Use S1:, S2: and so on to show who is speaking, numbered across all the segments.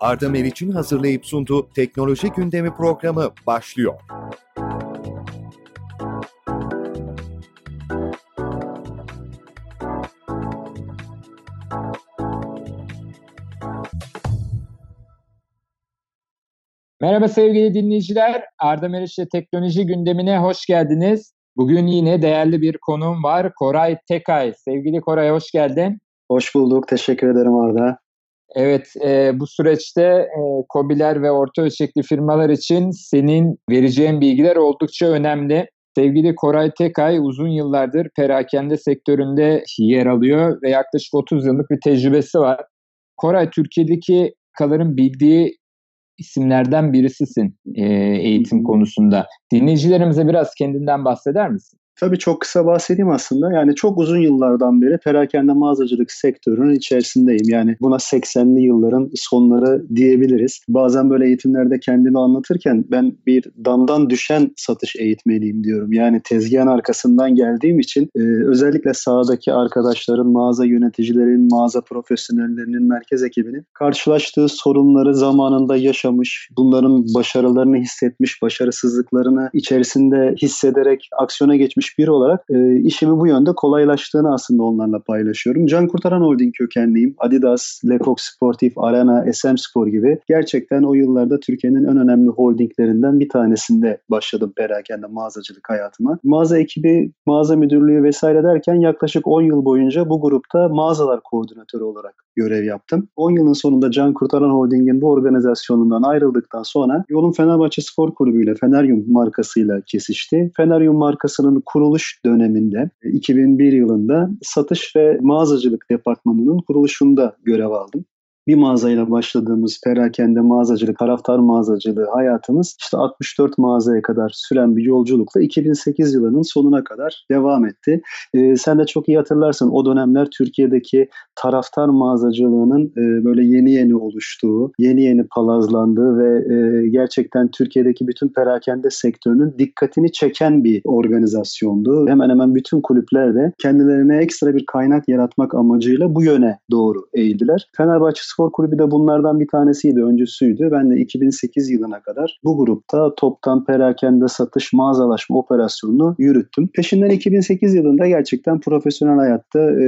S1: Arda Meriç'in hazırlayıp sunduğu Teknoloji Gündemi programı başlıyor.
S2: Merhaba sevgili dinleyiciler. Arda Meriç'le Teknoloji Gündemine hoş geldiniz. Bugün yine değerli bir konuğum var. Koray Tekay. Sevgili Koray hoş geldin.
S3: Hoş bulduk. Teşekkür ederim Arda.
S2: Evet, e, bu süreçte e, COBİ'ler ve orta ölçekli firmalar için senin vereceğin bilgiler oldukça önemli. Sevgili Koray Tekay uzun yıllardır perakende sektöründe yer alıyor ve yaklaşık 30 yıllık bir tecrübesi var. Koray Türkiye'deki kaların bildiği isimlerden birisisin e, eğitim konusunda. Dinleyicilerimize biraz kendinden bahseder misin?
S3: Tabii çok kısa bahsedeyim aslında. Yani çok uzun yıllardan beri perakende mağazacılık sektörünün içerisindeyim. Yani buna 80'li yılların sonları diyebiliriz. Bazen böyle eğitimlerde kendimi anlatırken ben bir damdan düşen satış eğitmeniyim diyorum. Yani tezgahın arkasından geldiğim için e, özellikle sahadaki arkadaşların, mağaza yöneticilerin, mağaza profesyonellerinin, merkez ekibinin karşılaştığı sorunları zamanında yaşamış, bunların başarılarını hissetmiş, başarısızlıklarını içerisinde hissederek aksiyona geçmiş çalışmış biri olarak e, işimi bu yönde kolaylaştığını aslında onlarla paylaşıyorum. Can Kurtaran Holding kökenliyim. Adidas, Lecoq Sportif, Arena, SM Spor gibi gerçekten o yıllarda Türkiye'nin en önemli holdinglerinden bir tanesinde başladım perakende mağazacılık hayatıma. Mağaza ekibi, mağaza müdürlüğü vesaire derken yaklaşık 10 yıl boyunca bu grupta mağazalar koordinatörü olarak görev yaptım. 10 yılın sonunda Can Kurtaran Holding'in bu organizasyonundan ayrıldıktan sonra yolum Fenerbahçe Spor Kulübü ile Feneryum markasıyla kesişti. Feneryum markasının kuruluş döneminde 2001 yılında satış ve mağazacılık departmanının kuruluşunda görev aldım bir mağazayla başladığımız perakende mağazacılık, taraftar mağazacılığı hayatımız işte 64 mağazaya kadar süren bir yolculukla 2008 yılının sonuna kadar devam etti. Ee, sen de çok iyi hatırlarsın o dönemler Türkiye'deki taraftar mağazacılığının e, böyle yeni yeni oluştuğu, yeni yeni palazlandığı ve e, gerçekten Türkiye'deki bütün perakende sektörünün dikkatini çeken bir organizasyondu. Hemen hemen bütün kulüpler de kendilerine ekstra bir kaynak yaratmak amacıyla bu yöne doğru eğildiler. Fenerbahçe Spor Kulübü de bunlardan bir tanesiydi, öncüsüydü. Ben de 2008 yılına kadar bu grupta toptan perakende satış, mağazalaşma operasyonunu yürüttüm. Peşinden 2008 yılında gerçekten profesyonel hayatta e,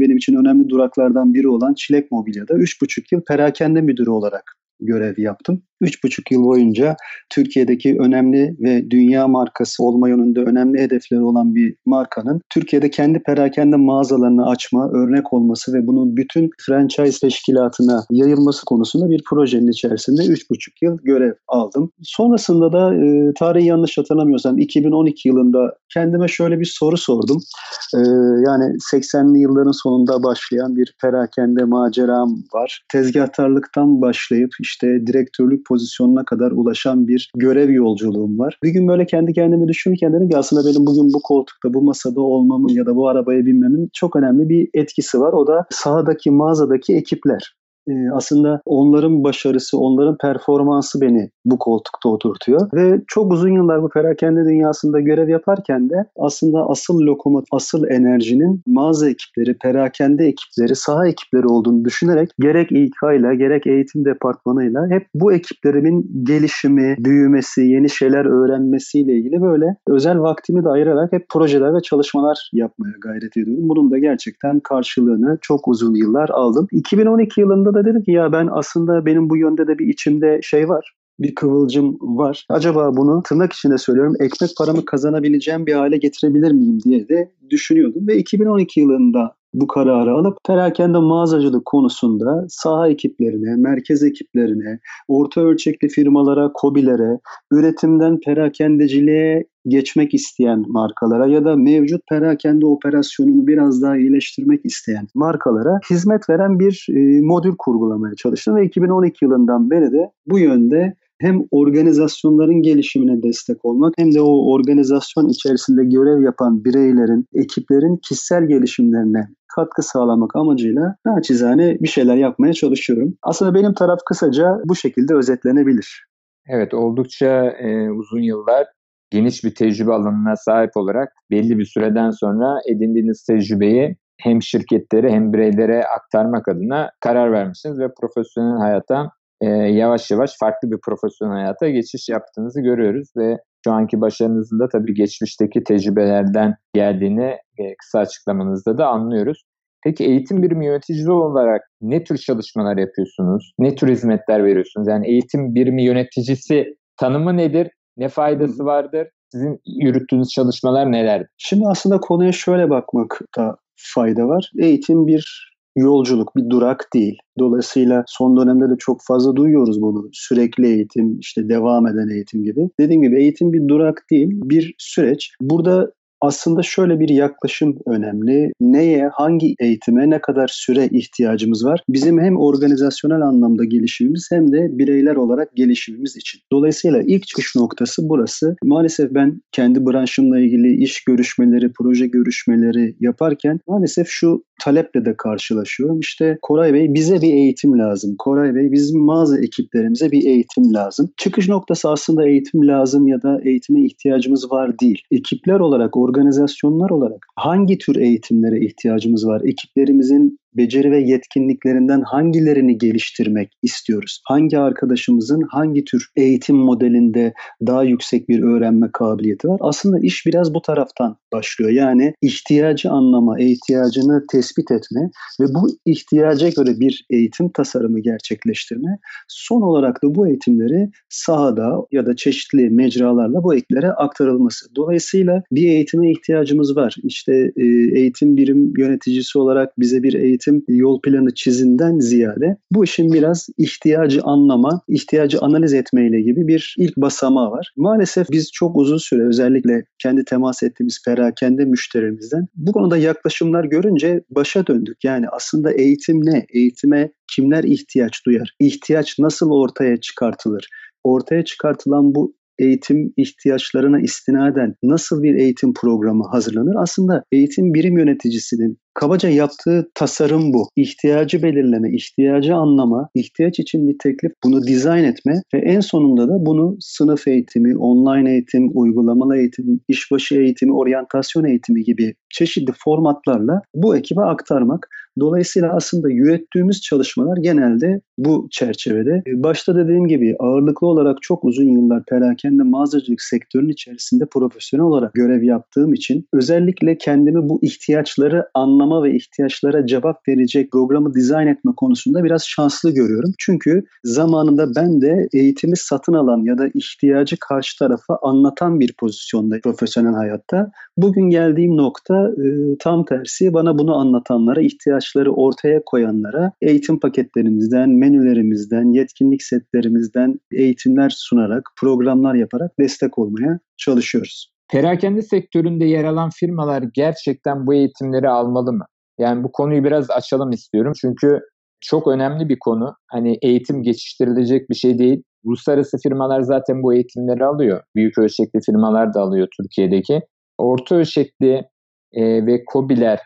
S3: benim için önemli duraklardan biri olan Çilek Mobilya'da 3,5 yıl perakende müdürü olarak görev yaptım. 3,5 yıl boyunca Türkiye'deki önemli ve dünya markası olma yönünde önemli hedefleri olan bir markanın Türkiye'de kendi perakende mağazalarını açma, örnek olması ve bunun bütün franchise teşkilatına yayılması konusunda bir projenin içerisinde 3,5 yıl görev aldım. Sonrasında da e, tarihi yanlış hatırlamıyorsam 2012 yılında kendime şöyle bir soru sordum. E, yani 80'li yılların sonunda başlayan bir perakende maceram var. Tezgahtarlıktan başlayıp işte direktörlük pozisyonuna kadar ulaşan bir görev yolculuğum var. Bir gün böyle kendi kendime düşünürken dedim ki aslında benim bugün bu koltukta, bu masada olmamın ya da bu arabaya binmemin çok önemli bir etkisi var. O da sahadaki, mağazadaki ekipler e, aslında onların başarısı, onların performansı beni bu koltukta oturtuyor. Ve çok uzun yıllar bu perakende dünyasında görev yaparken de aslında asıl lokomotif, asıl enerjinin mağaza ekipleri, perakende ekipleri, saha ekipleri olduğunu düşünerek gerek İK ile gerek eğitim departmanıyla hep bu ekiplerimin gelişimi, büyümesi, yeni şeyler öğrenmesiyle ilgili böyle özel vaktimi de ayırarak hep projeler ve çalışmalar yapmaya gayret ediyorum. Bunun da gerçekten karşılığını çok uzun yıllar aldım. 2012 yılında da dedim ki ya ben aslında benim bu yönde de bir içimde şey var bir kıvılcım var. Acaba bunu tırnak içinde söylüyorum ekmek paramı kazanabileceğim bir hale getirebilir miyim diye de düşünüyordum. Ve 2012 yılında bu kararı alıp perakende mağazacılık konusunda saha ekiplerine, merkez ekiplerine, orta ölçekli firmalara, kobilere, üretimden perakendeciliğe geçmek isteyen markalara ya da mevcut perakende operasyonunu biraz daha iyileştirmek isteyen markalara hizmet veren bir e, modül kurgulamaya çalıştım ve 2012 yılından beri de bu yönde hem organizasyonların gelişimine destek olmak hem de o organizasyon içerisinde görev yapan bireylerin, ekiplerin kişisel gelişimlerine katkı sağlamak amacıyla naçizane bir şeyler yapmaya çalışıyorum. Aslında benim taraf kısaca bu şekilde özetlenebilir.
S2: Evet oldukça e, uzun yıllar geniş bir tecrübe alanına sahip olarak belli bir süreden sonra edindiğiniz tecrübeyi hem şirketlere hem bireylere aktarmak adına karar vermişsiniz ve profesyonel hayata e, yavaş yavaş farklı bir profesyonel hayata geçiş yaptığınızı görüyoruz ve şu anki başarınızın da tabii geçmişteki tecrübelerden geldiğini e, kısa açıklamanızda da anlıyoruz. Peki eğitim birimi yöneticisi olarak ne tür çalışmalar yapıyorsunuz? Ne tür hizmetler veriyorsunuz? Yani eğitim birimi yöneticisi tanımı nedir? Ne faydası vardır? Sizin yürüttüğünüz çalışmalar neler?
S3: Şimdi aslında konuya şöyle bakmakta fayda var. Eğitim bir yolculuk, bir durak değil. Dolayısıyla son dönemde de çok fazla duyuyoruz bunu. Sürekli eğitim, işte devam eden eğitim gibi. Dediğim gibi eğitim bir durak değil, bir süreç. Burada aslında şöyle bir yaklaşım önemli. Neye, hangi eğitime ne kadar süre ihtiyacımız var? Bizim hem organizasyonel anlamda gelişimimiz hem de bireyler olarak gelişimimiz için. Dolayısıyla ilk çıkış noktası burası. Maalesef ben kendi branşımla ilgili iş görüşmeleri, proje görüşmeleri yaparken maalesef şu taleple de karşılaşıyorum. İşte Koray Bey bize bir eğitim lazım. Koray Bey bizim mağaza ekiplerimize bir eğitim lazım. Çıkış noktası aslında eğitim lazım ya da eğitime ihtiyacımız var değil. Ekipler olarak, organizasyonlar olarak hangi tür eğitimlere ihtiyacımız var? Ekiplerimizin beceri ve yetkinliklerinden hangilerini geliştirmek istiyoruz? Hangi arkadaşımızın hangi tür eğitim modelinde daha yüksek bir öğrenme kabiliyeti var? Aslında iş biraz bu taraftan başlıyor. Yani ihtiyacı anlama, ihtiyacını tespit etme ve bu ihtiyaca göre bir eğitim tasarımı gerçekleştirme. Son olarak da bu eğitimleri sahada ya da çeşitli mecralarla bu eklere aktarılması. Dolayısıyla bir eğitime ihtiyacımız var. İşte e, eğitim birim yöneticisi olarak bize bir eğitim eğitim yol planı çizinden ziyade bu işin biraz ihtiyacı anlama, ihtiyacı analiz etmeyle gibi bir ilk basamağı var. Maalesef biz çok uzun süre özellikle kendi temas ettiğimiz perakende müşterimizden bu konuda yaklaşımlar görünce başa döndük. Yani aslında eğitim ne? Eğitime kimler ihtiyaç duyar? İhtiyaç nasıl ortaya çıkartılır? Ortaya çıkartılan bu eğitim ihtiyaçlarına istinaden nasıl bir eğitim programı hazırlanır? Aslında eğitim birim yöneticisinin Kabaca yaptığı tasarım bu. İhtiyacı belirleme, ihtiyacı anlama, ihtiyaç için bir teklif, bunu dizayn etme ve en sonunda da bunu sınıf eğitimi, online eğitim, uygulamalı eğitim, işbaşı eğitimi, oryantasyon eğitimi gibi çeşitli formatlarla bu ekibe aktarmak. Dolayısıyla aslında yürüttüğümüz çalışmalar genelde bu çerçevede. Başta dediğim gibi ağırlıklı olarak çok uzun yıllar perakende mağazacılık sektörünün içerisinde profesyonel olarak görev yaptığım için özellikle kendimi bu ihtiyaçları anlamak anlama ve ihtiyaçlara cevap verecek programı dizayn etme konusunda biraz şanslı görüyorum. Çünkü zamanında ben de eğitimi satın alan ya da ihtiyacı karşı tarafa anlatan bir pozisyonda profesyonel hayatta. Bugün geldiğim nokta e, tam tersi bana bunu anlatanlara, ihtiyaçları ortaya koyanlara eğitim paketlerimizden, menülerimizden, yetkinlik setlerimizden eğitimler sunarak, programlar yaparak destek olmaya çalışıyoruz.
S2: Perakende sektöründe yer alan firmalar gerçekten bu eğitimleri almalı mı? Yani bu konuyu biraz açalım istiyorum. Çünkü çok önemli bir konu. Hani eğitim geçiştirilecek bir şey değil. Uluslararası firmalar zaten bu eğitimleri alıyor. Büyük ölçekli firmalar da alıyor Türkiye'deki. Orta ölçekli e, ve COBİ'ler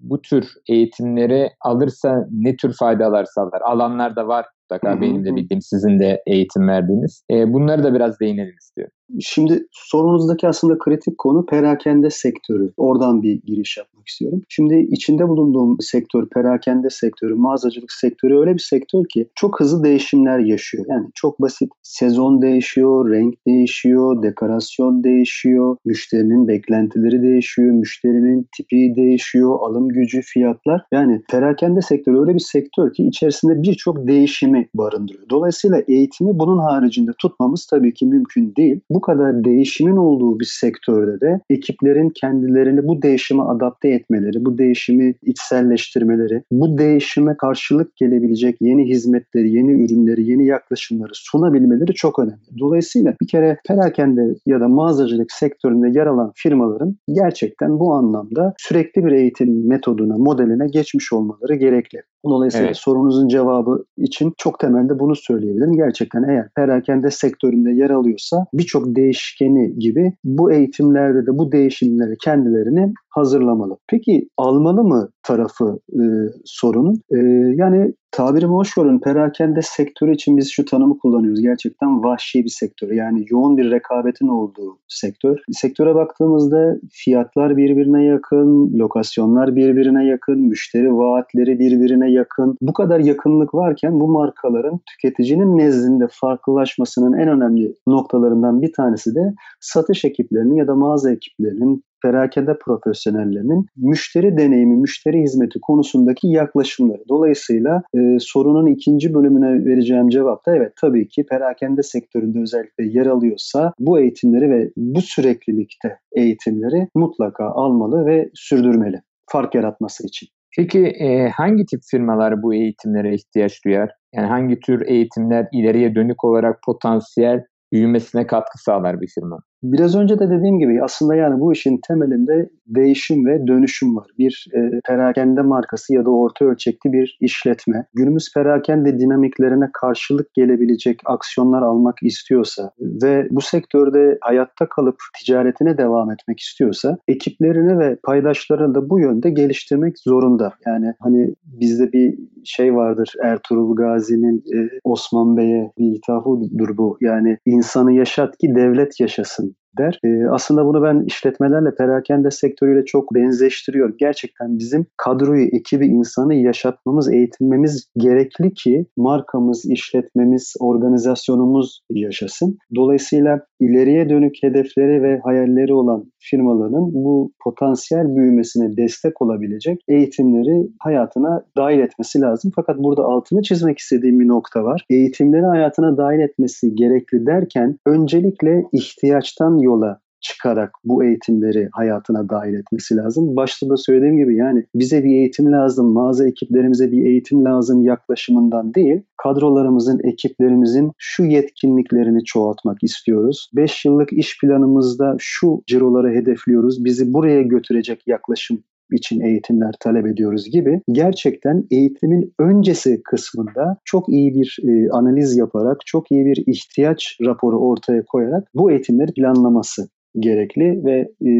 S2: bu tür eğitimleri alırsa ne tür faydalar sağlar? Alanlar da var mutlaka benim de bildiğim sizin de eğitim verdiğiniz. E, bunları da biraz değinelim istiyorum.
S3: Şimdi sorunuzdaki aslında kritik konu perakende sektörü. Oradan bir giriş yapmak istiyorum. Şimdi içinde bulunduğum sektör, perakende sektörü, mağazacılık sektörü öyle bir sektör ki çok hızlı değişimler yaşıyor. Yani çok basit. Sezon değişiyor, renk değişiyor, dekorasyon değişiyor, müşterinin beklentileri değişiyor, müşterinin tipi değişiyor, alım gücü, fiyatlar. Yani perakende sektörü öyle bir sektör ki içerisinde birçok değişimi barındırıyor. Dolayısıyla eğitimi bunun haricinde tutmamız tabii ki mümkün değil. Bu kadar değişimin olduğu bir sektörde de ekiplerin kendilerini bu değişime adapte etmeleri, bu değişimi içselleştirmeleri, bu değişime karşılık gelebilecek yeni hizmetleri, yeni ürünleri, yeni yaklaşımları sunabilmeleri çok önemli. Dolayısıyla bir kere perakende ya da mağazacılık sektöründe yer alan firmaların gerçekten bu anlamda sürekli bir eğitim metoduna, modeline geçmiş olmaları gerekli. Dolayısıyla evet. sorunuzun cevabı için çok temelde bunu söyleyebilirim. Gerçekten eğer perakende sektöründe yer alıyorsa birçok değişkeni gibi bu eğitimlerde de bu değişimleri kendilerini hazırlamalı. Peki almalı mı tarafı e, sorunun? E, yani Tabirimi hoş görün. Perakende sektörü için biz şu tanımı kullanıyoruz. Gerçekten vahşi bir sektör. Yani yoğun bir rekabetin olduğu sektör. Sektöre baktığımızda fiyatlar birbirine yakın, lokasyonlar birbirine yakın, müşteri vaatleri birbirine yakın. Bu kadar yakınlık varken bu markaların tüketicinin nezdinde farklılaşmasının en önemli noktalarından bir tanesi de satış ekiplerinin ya da mağaza ekiplerinin perakende profesyonellerinin müşteri deneyimi, müşteri hizmeti konusundaki yaklaşımları. Dolayısıyla e, sorunun ikinci bölümüne vereceğim cevap da evet tabii ki perakende sektöründe özellikle yer alıyorsa bu eğitimleri ve bu süreklilikte eğitimleri mutlaka almalı ve sürdürmeli fark yaratması için.
S2: Peki e, hangi tip firmalar bu eğitimlere ihtiyaç duyar? Yani hangi tür eğitimler ileriye dönük olarak potansiyel büyümesine katkı sağlar bir firma?
S3: Biraz önce de dediğim gibi aslında yani bu işin temelinde değişim ve dönüşüm var. Bir e, perakende markası ya da orta ölçekli bir işletme günümüz perakende dinamiklerine karşılık gelebilecek aksiyonlar almak istiyorsa ve bu sektörde hayatta kalıp ticaretine devam etmek istiyorsa ekiplerini ve paydaşlarını da bu yönde geliştirmek zorunda. Yani hani bizde bir şey vardır Ertuğrul Gazi'nin e, Osman Bey'e bir ithafıdır bu. Yani insanı yaşat ki devlet yaşasın um, der. E, aslında bunu ben işletmelerle, perakende sektörüyle çok benzeştiriyorum. Gerçekten bizim kadroyu, ekibi, insanı yaşatmamız, eğitimimiz gerekli ki markamız, işletmemiz, organizasyonumuz yaşasın. Dolayısıyla ileriye dönük hedefleri ve hayalleri olan firmaların bu potansiyel büyümesine destek olabilecek eğitimleri hayatına dahil etmesi lazım. Fakat burada altını çizmek istediğim bir nokta var. Eğitimleri hayatına dahil etmesi gerekli derken öncelikle ihtiyaçtan yola çıkarak bu eğitimleri hayatına dahil etmesi lazım. Başta da söylediğim gibi yani bize bir eğitim lazım, mağaza ekiplerimize bir eğitim lazım yaklaşımından değil, kadrolarımızın, ekiplerimizin şu yetkinliklerini çoğaltmak istiyoruz. 5 yıllık iş planımızda şu ciroları hedefliyoruz, bizi buraya götürecek yaklaşım için eğitimler talep ediyoruz gibi gerçekten eğitimin öncesi kısmında çok iyi bir e, analiz yaparak, çok iyi bir ihtiyaç raporu ortaya koyarak bu eğitimleri planlaması gerekli ve e,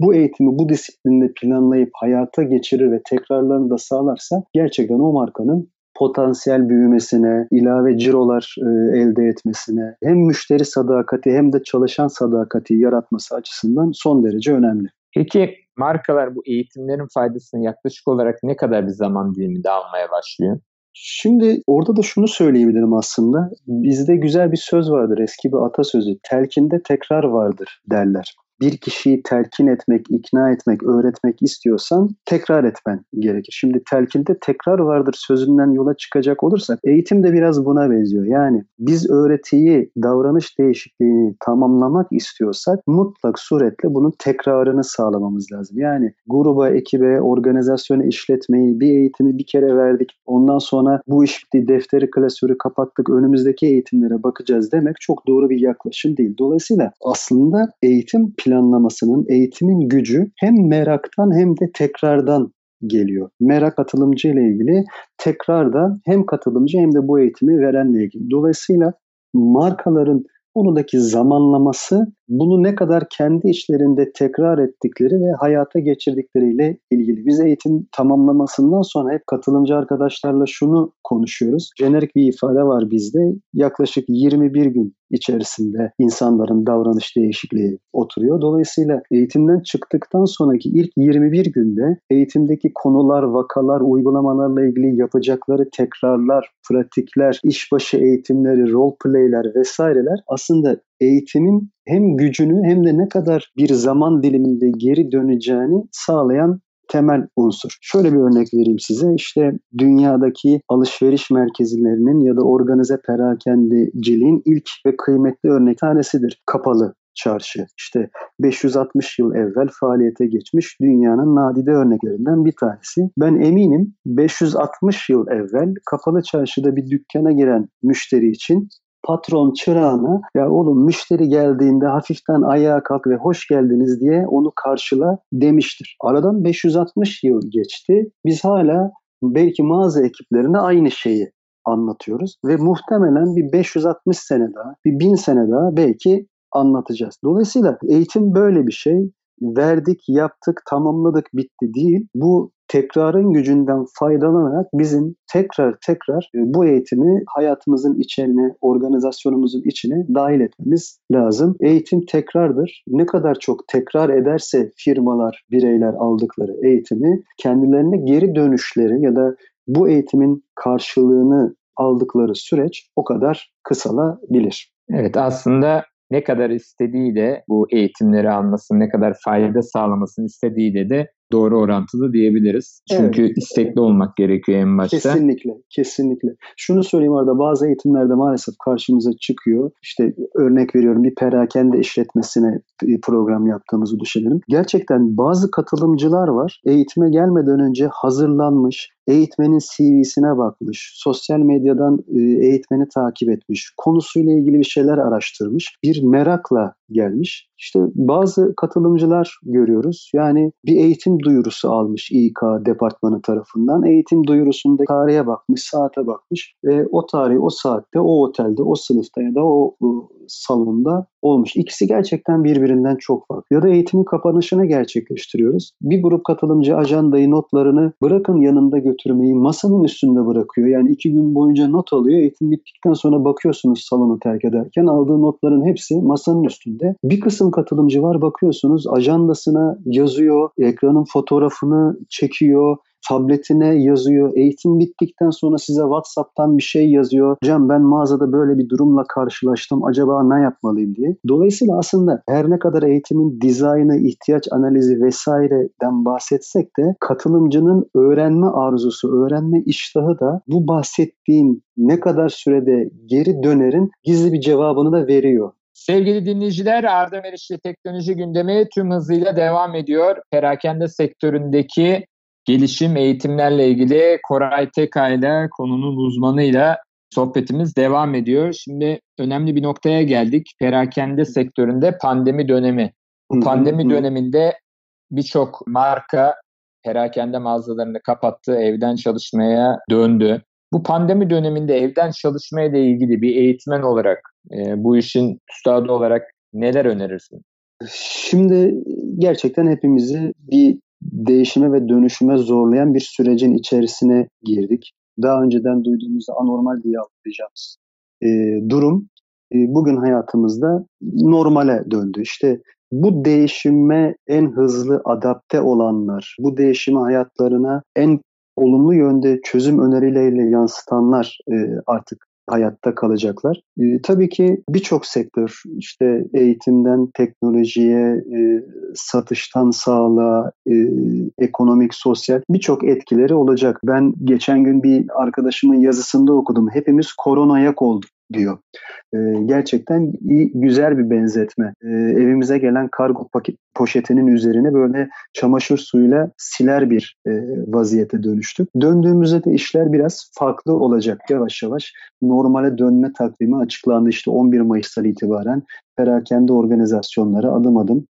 S3: bu eğitimi bu disiplinde planlayıp hayata geçirir ve tekrarlarını da sağlarsa gerçekten o markanın potansiyel büyümesine, ilave cirolar e, elde etmesine, hem müşteri sadakati hem de çalışan sadakati yaratması açısından son derece önemli.
S2: Peki markalar bu eğitimlerin faydasını yaklaşık olarak ne kadar bir zaman diliminde almaya başlıyor?
S3: Şimdi orada da şunu söyleyebilirim aslında. Bizde güzel bir söz vardır, eski bir atasözü. Telkinde tekrar vardır derler bir kişiyi telkin etmek, ikna etmek, öğretmek istiyorsan tekrar etmen gerekir. Şimdi telkinde tekrar vardır sözünden yola çıkacak olursak eğitim de biraz buna benziyor. Yani biz öğretiyi, davranış değişikliğini tamamlamak istiyorsak mutlak suretle bunun tekrarını sağlamamız lazım. Yani gruba, ekibe, organizasyonu işletmeyi, bir eğitimi bir kere verdik. Ondan sonra bu iş bitti, defteri, klasörü kapattık, önümüzdeki eğitimlere bakacağız demek çok doğru bir yaklaşım değil. Dolayısıyla aslında eğitim plan planlamasının, eğitimin gücü hem meraktan hem de tekrardan geliyor. Merak katılımcı ile ilgili tekrarda hem katılımcı hem de bu eğitimi verenle ilgili. Dolayısıyla markaların Buradaki zamanlaması bunu ne kadar kendi içlerinde tekrar ettikleri ve hayata geçirdikleriyle ilgili. Biz eğitim tamamlamasından sonra hep katılımcı arkadaşlarla şunu konuşuyoruz. Jenerik bir ifade var bizde. Yaklaşık 21 gün içerisinde insanların davranış değişikliği oturuyor. Dolayısıyla eğitimden çıktıktan sonraki ilk 21 günde eğitimdeki konular, vakalar, uygulamalarla ilgili yapacakları tekrarlar, pratikler, işbaşı eğitimleri, role play'ler vesaireler aslında eğitimin hem gücünü hem de ne kadar bir zaman diliminde geri döneceğini sağlayan temel unsur. Şöyle bir örnek vereyim size. İşte dünyadaki alışveriş merkezlerinin ya da organize perakendeciliğin ilk ve kıymetli örnek tanesidir. Kapalı çarşı. İşte 560 yıl evvel faaliyete geçmiş dünyanın nadide örneklerinden bir tanesi. Ben eminim 560 yıl evvel kapalı çarşıda bir dükkana giren müşteri için patron çırağına ya oğlum müşteri geldiğinde hafiften ayağa kalk ve hoş geldiniz diye onu karşıla demiştir. Aradan 560 yıl geçti. Biz hala belki mağaza ekiplerine aynı şeyi anlatıyoruz ve muhtemelen bir 560 sene daha, bir 1000 sene daha belki anlatacağız. Dolayısıyla eğitim böyle bir şey. Verdik, yaptık, tamamladık, bitti değil. Bu tekrarın gücünden faydalanarak bizim tekrar tekrar e, bu eğitimi hayatımızın içine, organizasyonumuzun içine dahil etmemiz lazım. Eğitim tekrardır. Ne kadar çok tekrar ederse firmalar, bireyler aldıkları eğitimi kendilerine geri dönüşleri ya da bu eğitimin karşılığını aldıkları süreç o kadar kısalabilir.
S2: Evet aslında ne kadar istediğiyle bu eğitimleri almasını, ne kadar fayda sağlamasını istediğiyle de doğru orantılı diyebiliriz. Çünkü evet. istekli olmak gerekiyor en başta.
S3: Kesinlikle, kesinlikle. Şunu söyleyeyim arada bazı eğitimlerde maalesef karşımıza çıkıyor. İşte örnek veriyorum bir perakende işletmesine program yaptığımızı düşünelim. Gerçekten bazı katılımcılar var. Eğitime gelmeden önce hazırlanmış, eğitmenin CV'sine bakmış, sosyal medyadan e, eğitmeni takip etmiş, konusuyla ilgili bir şeyler araştırmış, bir merakla gelmiş. İşte bazı katılımcılar görüyoruz. Yani bir eğitim duyurusu almış İK departmanı tarafından. Eğitim duyurusunda tarihe bakmış, saate bakmış ve o tarihi o saatte, o otelde, o sınıfta ya da o, o salonda olmuş. İkisi gerçekten birbirinden çok farklı. Ya da eğitimin kapanışını gerçekleştiriyoruz. Bir grup katılımcı ajandayı, notlarını bırakın yanında götürmeyi masanın üstünde bırakıyor. Yani iki gün boyunca not alıyor. Eğitim bittikten sonra bakıyorsunuz salonu terk ederken aldığı notların hepsi masanın üstünde. Bir kısım katılımcı var bakıyorsunuz ajandasına yazıyor, ekranın fotoğrafını çekiyor, tabletine yazıyor. Eğitim bittikten sonra size WhatsApp'tan bir şey yazıyor. Hocam ben mağazada böyle bir durumla karşılaştım. Acaba ne yapmalıyım diye. Dolayısıyla aslında her ne kadar eğitimin dizaynı, ihtiyaç analizi vesaireden bahsetsek de katılımcının öğrenme arzusu, öğrenme iştahı da bu bahsettiğin ne kadar sürede geri dönerin gizli bir cevabını da veriyor.
S2: Sevgili dinleyiciler, Arda Meriçli Teknoloji Gündemi tüm hızıyla devam ediyor. Perakende sektöründeki gelişim eğitimlerle ilgili Koray Teka ile konunun uzmanıyla sohbetimiz devam ediyor. Şimdi önemli bir noktaya geldik. Perakende sektöründe pandemi dönemi. Bu pandemi döneminde birçok marka perakende mağazalarını kapattı, evden çalışmaya döndü. Bu pandemi döneminde evden çalışmaya ile ilgili bir eğitmen olarak, e, bu işin üstadı olarak neler önerirsin?
S3: Şimdi gerçekten hepimizi bir değişime ve dönüşüme zorlayan bir sürecin içerisine girdik. Daha önceden duyduğumuz anormal diye algılayacağımız e, durum e, bugün hayatımızda normale döndü. İşte bu değişime en hızlı adapte olanlar, bu değişimi hayatlarına en olumlu yönde çözüm önerileriyle yansıtanlar e, artık hayatta kalacaklar. E, tabii ki birçok sektör işte eğitimden teknolojiye, e, satıştan sağlığa, e, ekonomik, sosyal birçok etkileri olacak. Ben geçen gün bir arkadaşımın yazısında okudum. Hepimiz koronayak olduk diyor. E, gerçekten iyi, güzel bir benzetme. E, evimize gelen kargo paket, poşetinin üzerine böyle çamaşır suyuyla siler bir e, vaziyete dönüştük. Döndüğümüzde de işler biraz farklı olacak yavaş yavaş. Normale dönme takvimi açıklandı işte 11 Mayıs'tan itibaren perakende organizasyonları adım adım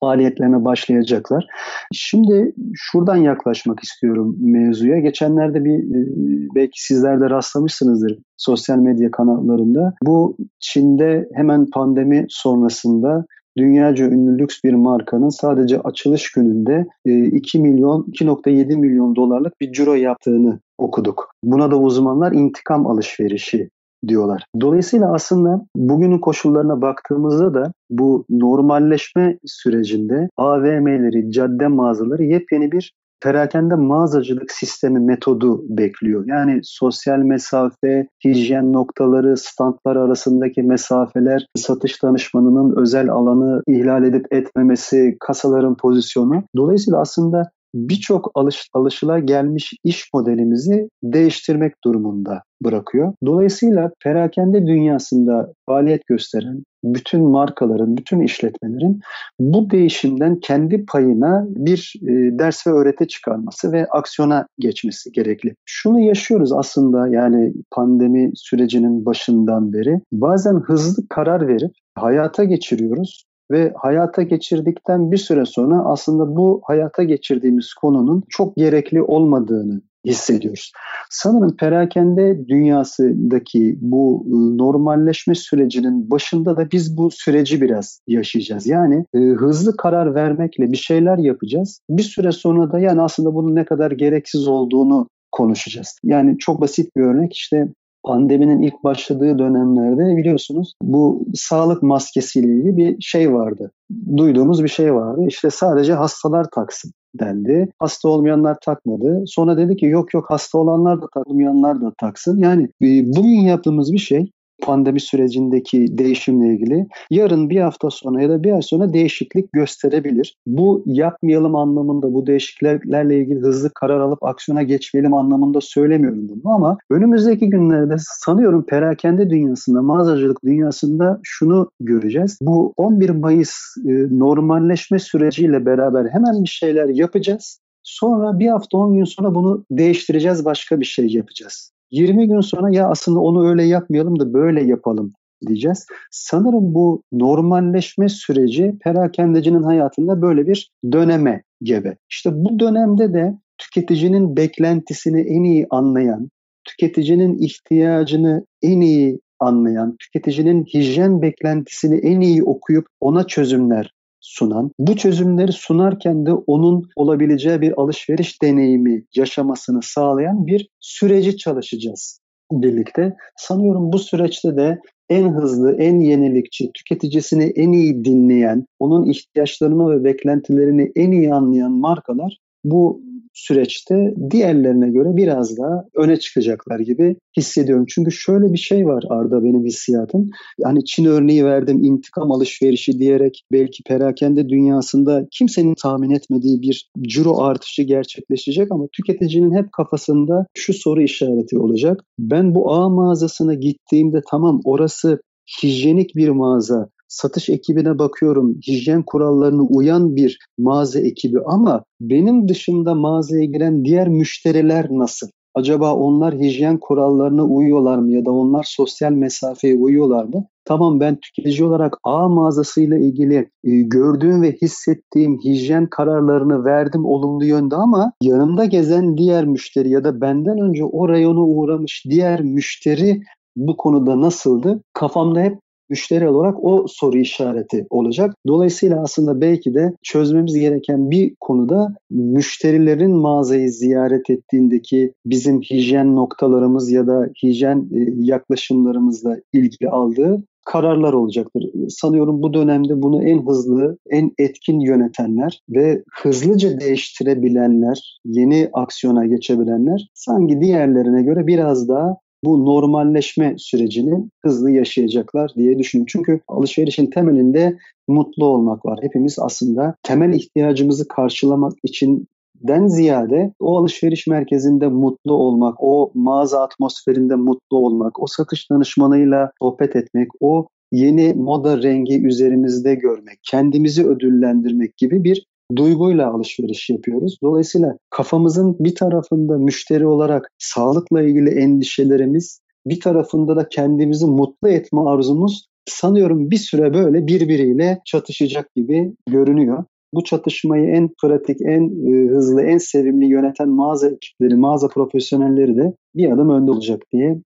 S3: faaliyetlerine başlayacaklar. Şimdi şuradan yaklaşmak istiyorum mevzuya. Geçenlerde bir e, belki sizler de rastlamışsınızdır sosyal medya kanallarında. Bu Çin'de hemen pandemi sonrasında dünyaca ünlü lüks bir markanın sadece açılış gününde 2 e, milyon 2.7 milyon dolarlık bir ciro yaptığını okuduk. Buna da uzmanlar intikam alışverişi diyorlar. Dolayısıyla aslında bugünün koşullarına baktığımızda da bu normalleşme sürecinde AVM'leri, cadde mağazaları yepyeni bir perakende mağazacılık sistemi metodu bekliyor. Yani sosyal mesafe, hijyen noktaları, standlar arasındaki mesafeler, satış danışmanının özel alanı ihlal edip etmemesi, kasaların pozisyonu. Dolayısıyla aslında birçok alış, alışıla gelmiş iş modelimizi değiştirmek durumunda bırakıyor. Dolayısıyla perakende dünyasında faaliyet gösteren bütün markaların, bütün işletmelerin bu değişimden kendi payına bir e, ders ve öğreti çıkarması ve aksiyona geçmesi gerekli. Şunu yaşıyoruz aslında yani pandemi sürecinin başından beri. Bazen hızlı karar verip hayata geçiriyoruz ve hayata geçirdikten bir süre sonra aslında bu hayata geçirdiğimiz konunun çok gerekli olmadığını hissediyoruz. Sanırım perakende dünyasındaki bu ıı, normalleşme sürecinin başında da biz bu süreci biraz yaşayacağız. Yani e, hızlı karar vermekle bir şeyler yapacağız. Bir süre sonra da yani aslında bunun ne kadar gereksiz olduğunu konuşacağız. Yani çok basit bir örnek işte pandeminin ilk başladığı dönemlerde biliyorsunuz bu sağlık maskesiyle ilgili bir şey vardı. Duyduğumuz bir şey vardı. İşte sadece hastalar taksın dendi. Hasta olmayanlar takmadı. Sonra dedi ki yok yok hasta olanlar da takmayanlar da taksın. Yani e, bugün yaptığımız bir şey pandemi sürecindeki değişimle ilgili yarın bir hafta sonra ya da bir ay sonra değişiklik gösterebilir. Bu yapmayalım anlamında bu değişikliklerle ilgili hızlı karar alıp aksiyona geçmeyelim anlamında söylemiyorum bunu ama önümüzdeki günlerde sanıyorum perakende dünyasında, mağazacılık dünyasında şunu göreceğiz. Bu 11 Mayıs e, normalleşme süreciyle beraber hemen bir şeyler yapacağız. Sonra bir hafta 10 gün sonra bunu değiştireceğiz, başka bir şey yapacağız. 20 gün sonra ya aslında onu öyle yapmayalım da böyle yapalım diyeceğiz. Sanırım bu normalleşme süreci perakendecinin hayatında böyle bir döneme gebe. İşte bu dönemde de tüketicinin beklentisini en iyi anlayan, tüketicinin ihtiyacını en iyi anlayan, tüketicinin hijyen beklentisini en iyi okuyup ona çözümler sunan, bu çözümleri sunarken de onun olabileceği bir alışveriş deneyimi yaşamasını sağlayan bir süreci çalışacağız birlikte. Sanıyorum bu süreçte de en hızlı, en yenilikçi, tüketicisini en iyi dinleyen, onun ihtiyaçlarını ve beklentilerini en iyi anlayan markalar bu süreçte diğerlerine göre biraz daha öne çıkacaklar gibi hissediyorum. Çünkü şöyle bir şey var Arda benim hissiyatım. Hani Çin örneği verdim intikam alışverişi diyerek belki perakende dünyasında kimsenin tahmin etmediği bir ciro artışı gerçekleşecek ama tüketicinin hep kafasında şu soru işareti olacak. Ben bu A mağazasına gittiğimde tamam orası hijyenik bir mağaza satış ekibine bakıyorum hijyen kurallarına uyan bir mağaza ekibi ama benim dışında mağazaya giren diğer müşteriler nasıl? Acaba onlar hijyen kurallarına uyuyorlar mı ya da onlar sosyal mesafeye uyuyorlar mı? Tamam ben tüketici olarak A mağazasıyla ilgili e, gördüğüm ve hissettiğim hijyen kararlarını verdim olumlu yönde ama yanımda gezen diğer müşteri ya da benden önce o rayona uğramış diğer müşteri bu konuda nasıldı? Kafamda hep müşteri olarak o soru işareti olacak. Dolayısıyla aslında belki de çözmemiz gereken bir konuda müşterilerin mağazayı ziyaret ettiğindeki bizim hijyen noktalarımız ya da hijyen e, yaklaşımlarımızla ilgili aldığı kararlar olacaktır. Sanıyorum bu dönemde bunu en hızlı, en etkin yönetenler ve hızlıca değiştirebilenler, yeni aksiyona geçebilenler sanki diğerlerine göre biraz daha bu normalleşme sürecini hızlı yaşayacaklar diye düşünüyorum. Çünkü alışverişin temelinde mutlu olmak var. Hepimiz aslında temel ihtiyacımızı karşılamak için den ziyade o alışveriş merkezinde mutlu olmak, o mağaza atmosferinde mutlu olmak, o satış danışmanıyla sohbet etmek, o yeni moda rengi üzerimizde görmek, kendimizi ödüllendirmek gibi bir duyguyla alışveriş yapıyoruz. Dolayısıyla kafamızın bir tarafında müşteri olarak sağlıkla ilgili endişelerimiz, bir tarafında da kendimizi mutlu etme arzumuz sanıyorum bir süre böyle birbiriyle çatışacak gibi görünüyor. Bu çatışmayı en pratik, en e, hızlı, en sevimli yöneten mağaza ekipleri, mağaza profesyonelleri de bir adım önde olacak diye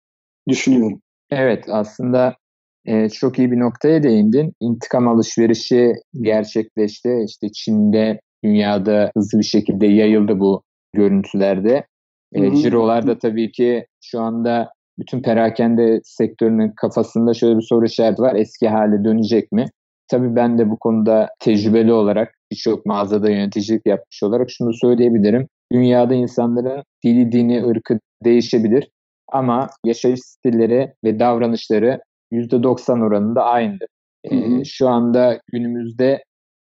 S3: düşünüyorum.
S2: Evet aslında e, çok iyi bir noktaya değindin. İntikam alışverişi gerçekleşti. İşte Çin'de, dünyada hızlı bir şekilde yayıldı bu görüntülerde. E, cirolar da tabii ki şu anda bütün perakende sektörünün kafasında şöyle bir soru işareti var. Eski hale dönecek mi? Tabii ben de bu konuda tecrübeli olarak birçok mağazada yöneticilik yapmış olarak şunu söyleyebilirim. Dünyada insanların dili, dini, ırkı değişebilir ama yaşayış stilleri ve davranışları %90 oranında aynıdır. Ee, şu anda günümüzde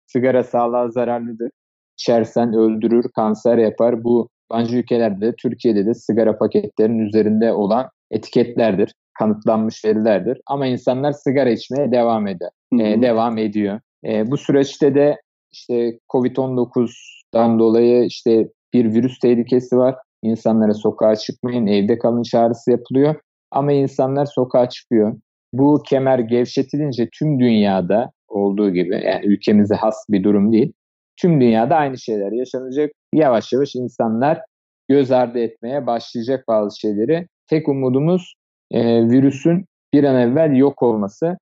S2: sigara sağlığa zararlıdır. İçersen öldürür, kanser yapar. Bu yabancı ülkelerde de Türkiye'de de sigara paketlerinin üzerinde olan etiketlerdir. Kanıtlanmış verilerdir. Ama insanlar sigara içmeye devam eder. E, devam ediyor. E, bu süreçte de işte Covid-19'dan dolayı işte bir virüs tehlikesi var. İnsanlara sokağa çıkmayın, evde kalın çağrısı yapılıyor. Ama insanlar sokağa çıkıyor. Bu kemer gevşetilince tüm dünyada olduğu gibi yani ülkemize has bir durum değil. Tüm dünyada aynı şeyler yaşanacak. Yavaş yavaş insanlar göz ardı etmeye başlayacak bazı şeyleri. Tek umudumuz e, virüsün bir an evvel yok olması.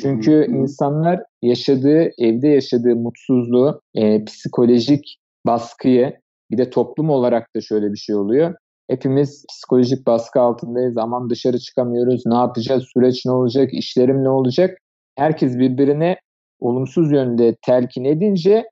S2: Çünkü insanlar yaşadığı, evde yaşadığı mutsuzluğu, e, psikolojik baskıyı, bir de toplum olarak da şöyle bir şey oluyor. Hepimiz psikolojik baskı altındayız. Aman dışarı çıkamıyoruz. Ne yapacağız? Süreç ne olacak? İşlerim ne olacak? Herkes birbirine olumsuz yönde telkin edince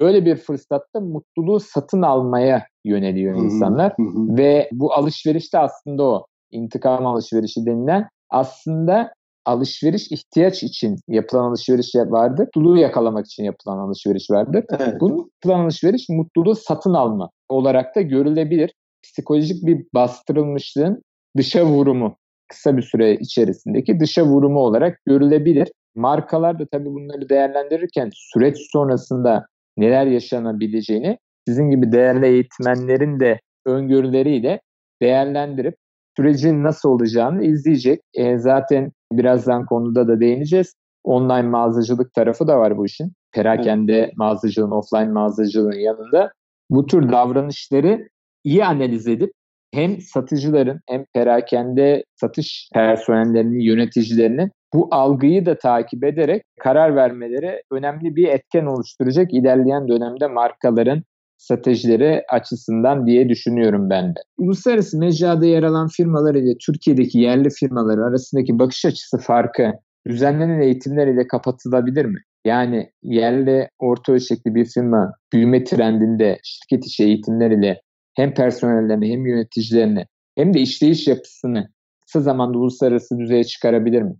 S2: böyle bir fırsatta mutluluğu satın almaya yöneliyor insanlar. Ve bu alışveriş de aslında o. intikam alışverişi denilen aslında alışveriş ihtiyaç için yapılan alışveriş vardı. Mutluluğu yakalamak için yapılan alışveriş vardı. Evet. Bu yapılan alışveriş mutluluğu satın alma olarak da görülebilir. Psikolojik bir bastırılmışlığın dışa vurumu kısa bir süre içerisindeki dışa vurumu olarak görülebilir. Markalar da tabii bunları değerlendirirken süreç sonrasında neler yaşanabileceğini sizin gibi değerli eğitmenlerin de öngörüleriyle değerlendirip sürecin nasıl olacağını izleyecek. E, zaten birazdan konuda da değineceğiz. Online mağazacılık tarafı da var bu işin. Perakende evet. mağazacılığın, offline mağazacılığın yanında bu tür davranışları iyi analiz edip hem satıcıların hem perakende satış personellerinin, yöneticilerinin bu algıyı da takip ederek karar vermeleri önemli bir etken oluşturacak ilerleyen dönemde markaların stratejileri açısından diye düşünüyorum ben de. Uluslararası mecrada yer alan firmalar ile Türkiye'deki yerli firmalar arasındaki bakış açısı farkı düzenlenen eğitimler ile kapatılabilir mi? Yani yerli orta ölçekli bir firma büyüme trendinde şirket içi eğitimler ile hem personellerini hem yöneticilerini hem de işleyiş yapısını kısa zamanda uluslararası düzeye çıkarabilir mi?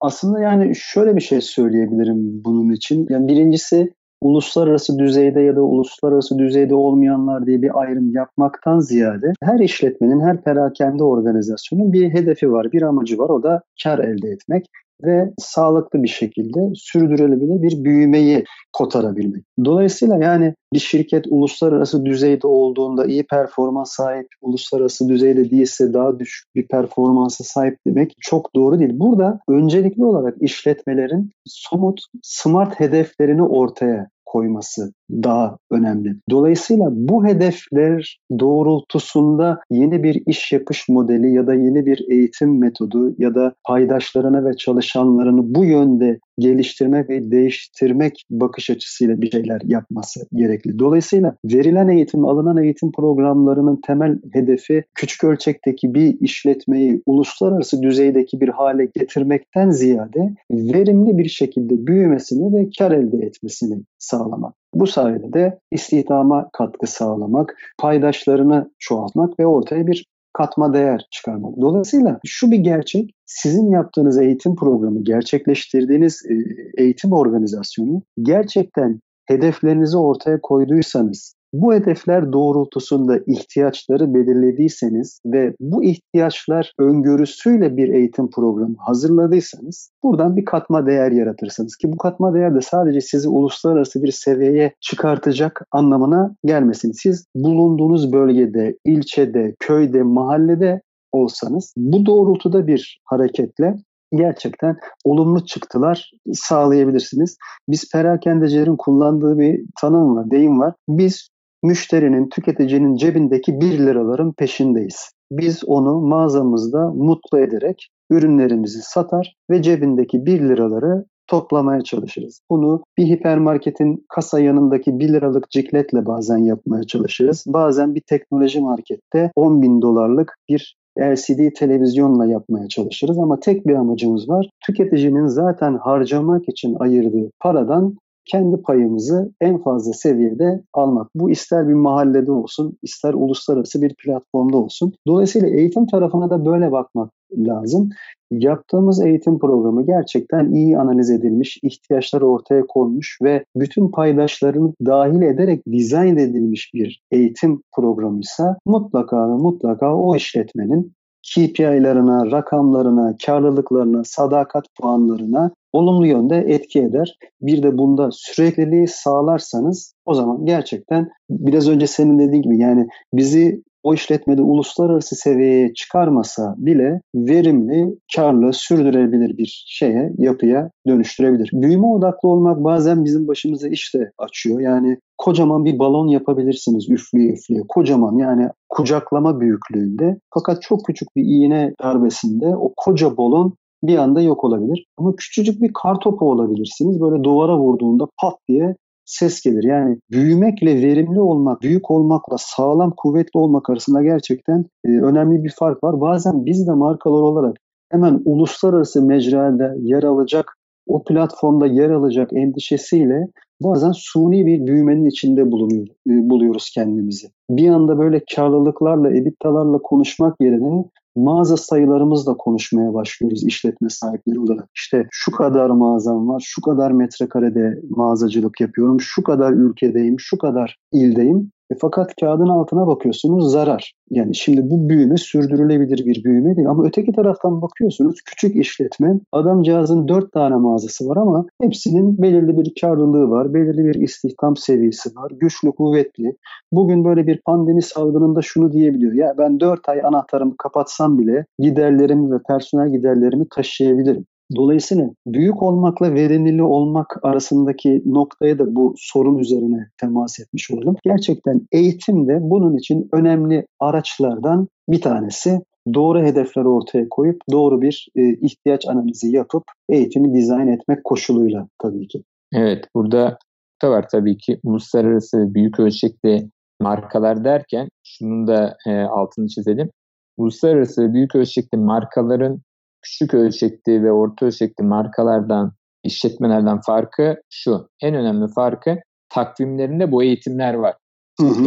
S3: Aslında yani şöyle bir şey söyleyebilirim bunun için. Yani birincisi uluslararası düzeyde ya da uluslararası düzeyde olmayanlar diye bir ayrım yapmaktan ziyade her işletmenin, her perakende organizasyonun bir hedefi var, bir amacı var. O da kar elde etmek ve sağlıklı bir şekilde sürdürülebilir bir büyümeyi kotarabilmek. Dolayısıyla yani bir şirket uluslararası düzeyde olduğunda iyi performans sahip, uluslararası düzeyde değilse daha düşük bir performansa sahip demek çok doğru değil. Burada öncelikli olarak işletmelerin somut, smart hedeflerini ortaya koyması daha önemli. Dolayısıyla bu hedefler doğrultusunda yeni bir iş yapış modeli ya da yeni bir eğitim metodu ya da paydaşlarına ve çalışanlarını bu yönde geliştirmek ve değiştirmek bakış açısıyla bir şeyler yapması gerekli. Dolayısıyla verilen eğitim, alınan eğitim programlarının temel hedefi küçük ölçekteki bir işletmeyi uluslararası düzeydeki bir hale getirmekten ziyade verimli bir şekilde büyümesini ve kar elde etmesini sağlamak. Bu sayede de istihdama katkı sağlamak, paydaşlarını çoğaltmak ve ortaya bir katma değer çıkarmak. Dolayısıyla şu bir gerçek, sizin yaptığınız eğitim programı, gerçekleştirdiğiniz e, eğitim organizasyonu gerçekten hedeflerinizi ortaya koyduysanız, bu hedefler doğrultusunda ihtiyaçları belirlediyseniz ve bu ihtiyaçlar öngörüsüyle bir eğitim programı hazırladıysanız buradan bir katma değer yaratırsınız ki bu katma değer de sadece sizi uluslararası bir seviyeye çıkartacak anlamına gelmesin. Siz bulunduğunuz bölgede, ilçede, köyde, mahallede olsanız bu doğrultuda bir hareketle gerçekten olumlu çıktılar sağlayabilirsiniz. Biz perakendecilerin kullandığı bir tanım var, deyim var. Biz müşterinin, tüketicinin cebindeki 1 liraların peşindeyiz. Biz onu mağazamızda mutlu ederek ürünlerimizi satar ve cebindeki 1 liraları toplamaya çalışırız. Bunu bir hipermarketin kasa yanındaki 1 liralık cikletle bazen yapmaya çalışırız. Bazen bir teknoloji markette 10 bin dolarlık bir LCD televizyonla yapmaya çalışırız ama tek bir amacımız var. Tüketicinin zaten harcamak için ayırdığı paradan kendi payımızı en fazla seviyede almak. Bu ister bir mahallede olsun, ister uluslararası bir platformda olsun. Dolayısıyla eğitim tarafına da böyle bakmak lazım. Yaptığımız eğitim programı gerçekten iyi analiz edilmiş, ihtiyaçlar ortaya konmuş ve bütün paydaşlarını dahil ederek dizayn edilmiş bir eğitim programıysa mutlaka mutlaka o işletmenin KPI'larına, rakamlarına, karlılıklarına, sadakat puanlarına olumlu yönde etki eder. Bir de bunda sürekliliği sağlarsanız o zaman gerçekten biraz önce senin dediğin gibi yani bizi o işletmede uluslararası seviyeye çıkarmasa bile verimli, karlı, sürdürülebilir bir şeye, yapıya dönüştürebilir. Büyüme odaklı olmak bazen bizim başımıza işte açıyor. Yani kocaman bir balon yapabilirsiniz üflüye üflüye. Kocaman yani kucaklama büyüklüğünde. Fakat çok küçük bir iğne darbesinde o koca balon bir anda yok olabilir. Ama küçücük bir kar topu olabilirsiniz. Böyle duvara vurduğunda pat diye ses gelir. Yani büyümekle verimli olmak, büyük olmakla sağlam, kuvvetli olmak arasında gerçekten e, önemli bir fark var. Bazen biz de markalar olarak hemen uluslararası mecrada yer alacak, o platformda yer alacak endişesiyle bazen suni bir büyümenin içinde bulunuyor, e, buluyoruz kendimizi. Bir anda böyle karlılıklarla, ebitdalarla konuşmak yerine mağaza sayılarımızla konuşmaya başlıyoruz işletme sahipleri olarak. İşte şu kadar mağazam var, şu kadar metrekarede mağazacılık yapıyorum, şu kadar ülkedeyim, şu kadar ildeyim. E fakat kağıdın altına bakıyorsunuz zarar. Yani şimdi bu büyüme sürdürülebilir bir büyüme değil. Ama öteki taraftan bakıyorsunuz küçük işletme adamcağızın dört tane mağazası var ama hepsinin belirli bir karlılığı var. Belirli bir istihdam seviyesi var. Güçlü, kuvvetli. Bugün böyle bir pandemi salgınında şunu diyebiliyor. Ya ben dört ay anahtarımı kapatsam bile giderlerimi ve personel giderlerimi taşıyabilirim. Dolayısıyla büyük olmakla verimli olmak arasındaki noktaya da bu sorun üzerine temas etmiş olalım. Gerçekten eğitim de bunun için önemli araçlardan bir tanesi. Doğru hedefler ortaya koyup doğru bir e, ihtiyaç analizi yapıp eğitimi dizayn etmek koşuluyla tabii ki.
S2: Evet burada da var tabii ki uluslararası büyük ölçekli markalar derken şunun da e, altını çizelim. Uluslararası büyük ölçekli markaların küçük ölçekli ve orta ölçekli markalardan, işletmelerden farkı şu. En önemli farkı takvimlerinde bu eğitimler var.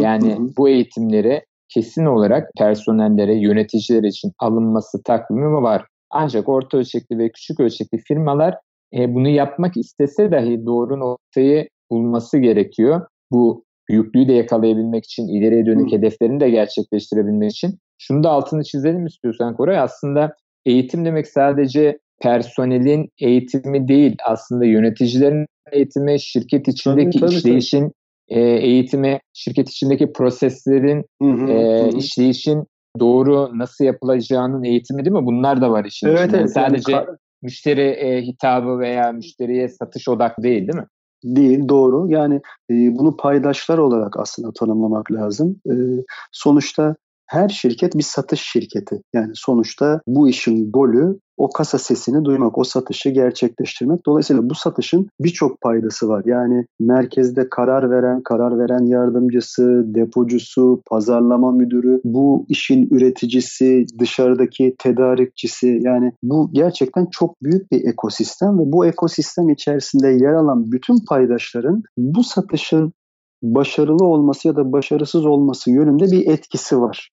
S2: yani bu eğitimleri kesin olarak personellere, yöneticiler için alınması takvimi var. Ancak orta ölçekli ve küçük ölçekli firmalar e, bunu yapmak istese dahi doğru noktayı bulması gerekiyor. Bu büyüklüğü de yakalayabilmek için, ileriye dönük hedeflerini de gerçekleştirebilmek için. Şunu da altını çizelim istiyorsan Koray. Aslında eğitim demek sadece personelin eğitimi değil aslında yöneticilerin eğitimi, şirket içindeki tabii, tabii, işleyişin tabii. E, eğitimi, şirket içindeki proseslerin hı hı, e, hı. işleyişin doğru nasıl yapılacağının eğitimi değil mi? Bunlar da var işin evet, içinde. Evet, sadece yani, müşteri e, hitabı veya müşteriye satış odaklı değil değil mi?
S3: Değil, doğru. Yani e, bunu paydaşlar olarak aslında tanımlamak lazım. E, sonuçta her şirket bir satış şirketi. Yani sonuçta bu işin golü o kasa sesini duymak, o satışı gerçekleştirmek. Dolayısıyla bu satışın birçok paydası var. Yani merkezde karar veren, karar veren yardımcısı, depocusu, pazarlama müdürü, bu işin üreticisi, dışarıdaki tedarikçisi yani bu gerçekten çok büyük bir ekosistem ve bu ekosistem içerisinde yer alan bütün paydaşların bu satışın başarılı olması ya da başarısız olması yönünde bir etkisi var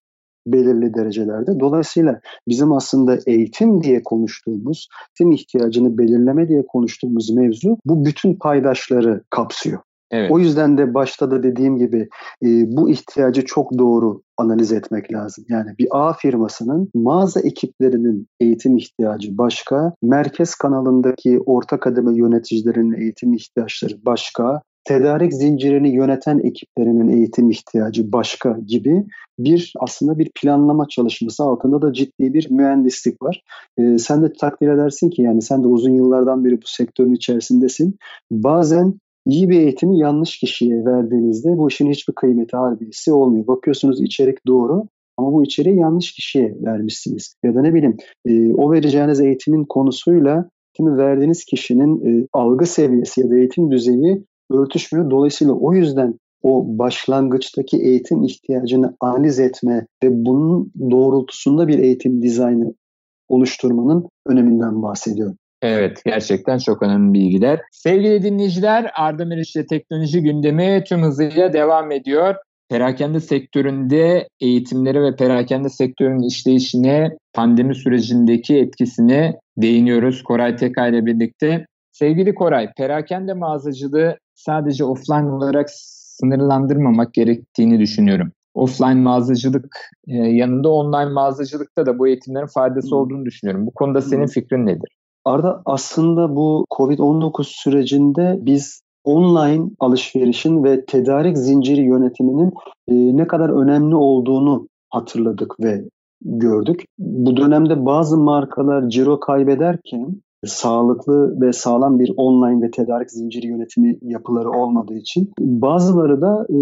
S3: belirli derecelerde. Dolayısıyla bizim aslında eğitim diye konuştuğumuz, eğitim ihtiyacını belirleme diye konuştuğumuz mevzu bu bütün paydaşları kapsıyor. Evet. O yüzden de başta da dediğim gibi e, bu ihtiyacı çok doğru analiz etmek lazım. Yani bir A firmasının mağaza ekiplerinin eğitim ihtiyacı başka, merkez kanalındaki orta kademe yöneticilerinin eğitim ihtiyaçları başka, tedarik zincirini yöneten ekiplerinin eğitim ihtiyacı başka gibi bir aslında bir planlama çalışması altında da ciddi bir mühendislik var. Ee, sen de takdir edersin ki yani sen de uzun yıllardan beri bu sektörün içerisindesin. Bazen iyi bir eğitimi yanlış kişiye verdiğinizde bu işin hiçbir kıymeti harbiyesi olmuyor. Bakıyorsunuz içerik doğru ama bu içeriği yanlış kişiye vermişsiniz. Ya da ne bileyim e, o vereceğiniz eğitimin konusuyla verdiğiniz kişinin e, algı seviyesi ya da eğitim düzeyi örtüşmüyor. Dolayısıyla o yüzden o başlangıçtaki eğitim ihtiyacını analiz etme ve bunun doğrultusunda bir eğitim dizaynı oluşturmanın öneminden bahsediyorum.
S2: Evet, gerçekten çok önemli bilgiler. Sevgili dinleyiciler, Arda Meriç'le teknoloji gündemi tüm hızıyla devam ediyor. Perakende sektöründe eğitimleri ve perakende sektörünün işleyişine, pandemi sürecindeki etkisine değiniyoruz Koray Teka ile birlikte. Sevgili Koray, perakende mağazacılığı sadece offline olarak sınırlandırmamak gerektiğini düşünüyorum. Offline mağazacılık e, yanında online mağazacılıkta da bu eğitimlerin faydası olduğunu düşünüyorum. Bu konuda senin fikrin nedir?
S3: Arda aslında bu Covid-19 sürecinde biz online alışverişin ve tedarik zinciri yönetiminin e, ne kadar önemli olduğunu hatırladık ve gördük. Bu dönemde bazı markalar ciro kaybederken sağlıklı ve sağlam bir online ve tedarik zinciri yönetimi yapıları olmadığı için bazıları da e,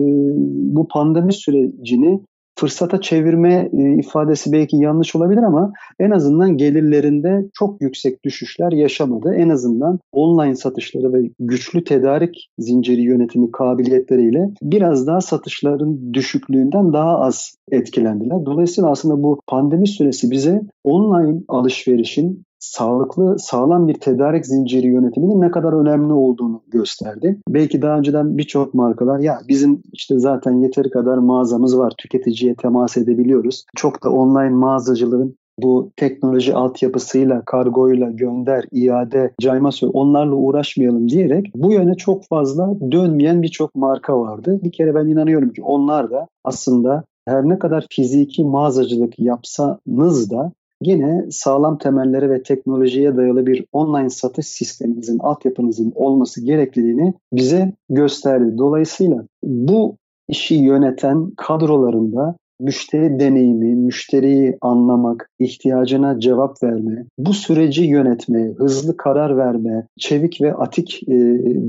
S3: bu pandemi sürecini fırsata çevirme e, ifadesi belki yanlış olabilir ama en azından gelirlerinde çok yüksek düşüşler yaşamadı. En azından online satışları ve güçlü tedarik zinciri yönetimi kabiliyetleriyle biraz daha satışların düşüklüğünden daha az etkilendiler. Dolayısıyla aslında bu pandemi süresi bize online alışverişin sağlıklı, sağlam bir tedarik zinciri yönetiminin ne kadar önemli olduğunu gösterdi. Belki daha önceden birçok markalar ya bizim işte zaten yeteri kadar mağazamız var, tüketiciye temas edebiliyoruz. Çok da online mağazacılığın bu teknoloji altyapısıyla, kargoyla, gönder, iade, cayma onlarla uğraşmayalım diyerek bu yöne çok fazla dönmeyen birçok marka vardı. Bir kere ben inanıyorum ki onlar da aslında her ne kadar fiziki mağazacılık yapsanız da yine sağlam temellere ve teknolojiye dayalı bir online satış sisteminizin, altyapınızın olması gerekliliğini bize gösterdi. Dolayısıyla bu işi yöneten kadrolarında müşteri deneyimi, müşteriyi anlamak, ihtiyacına cevap verme, bu süreci yönetme, hızlı karar verme, çevik ve atik e,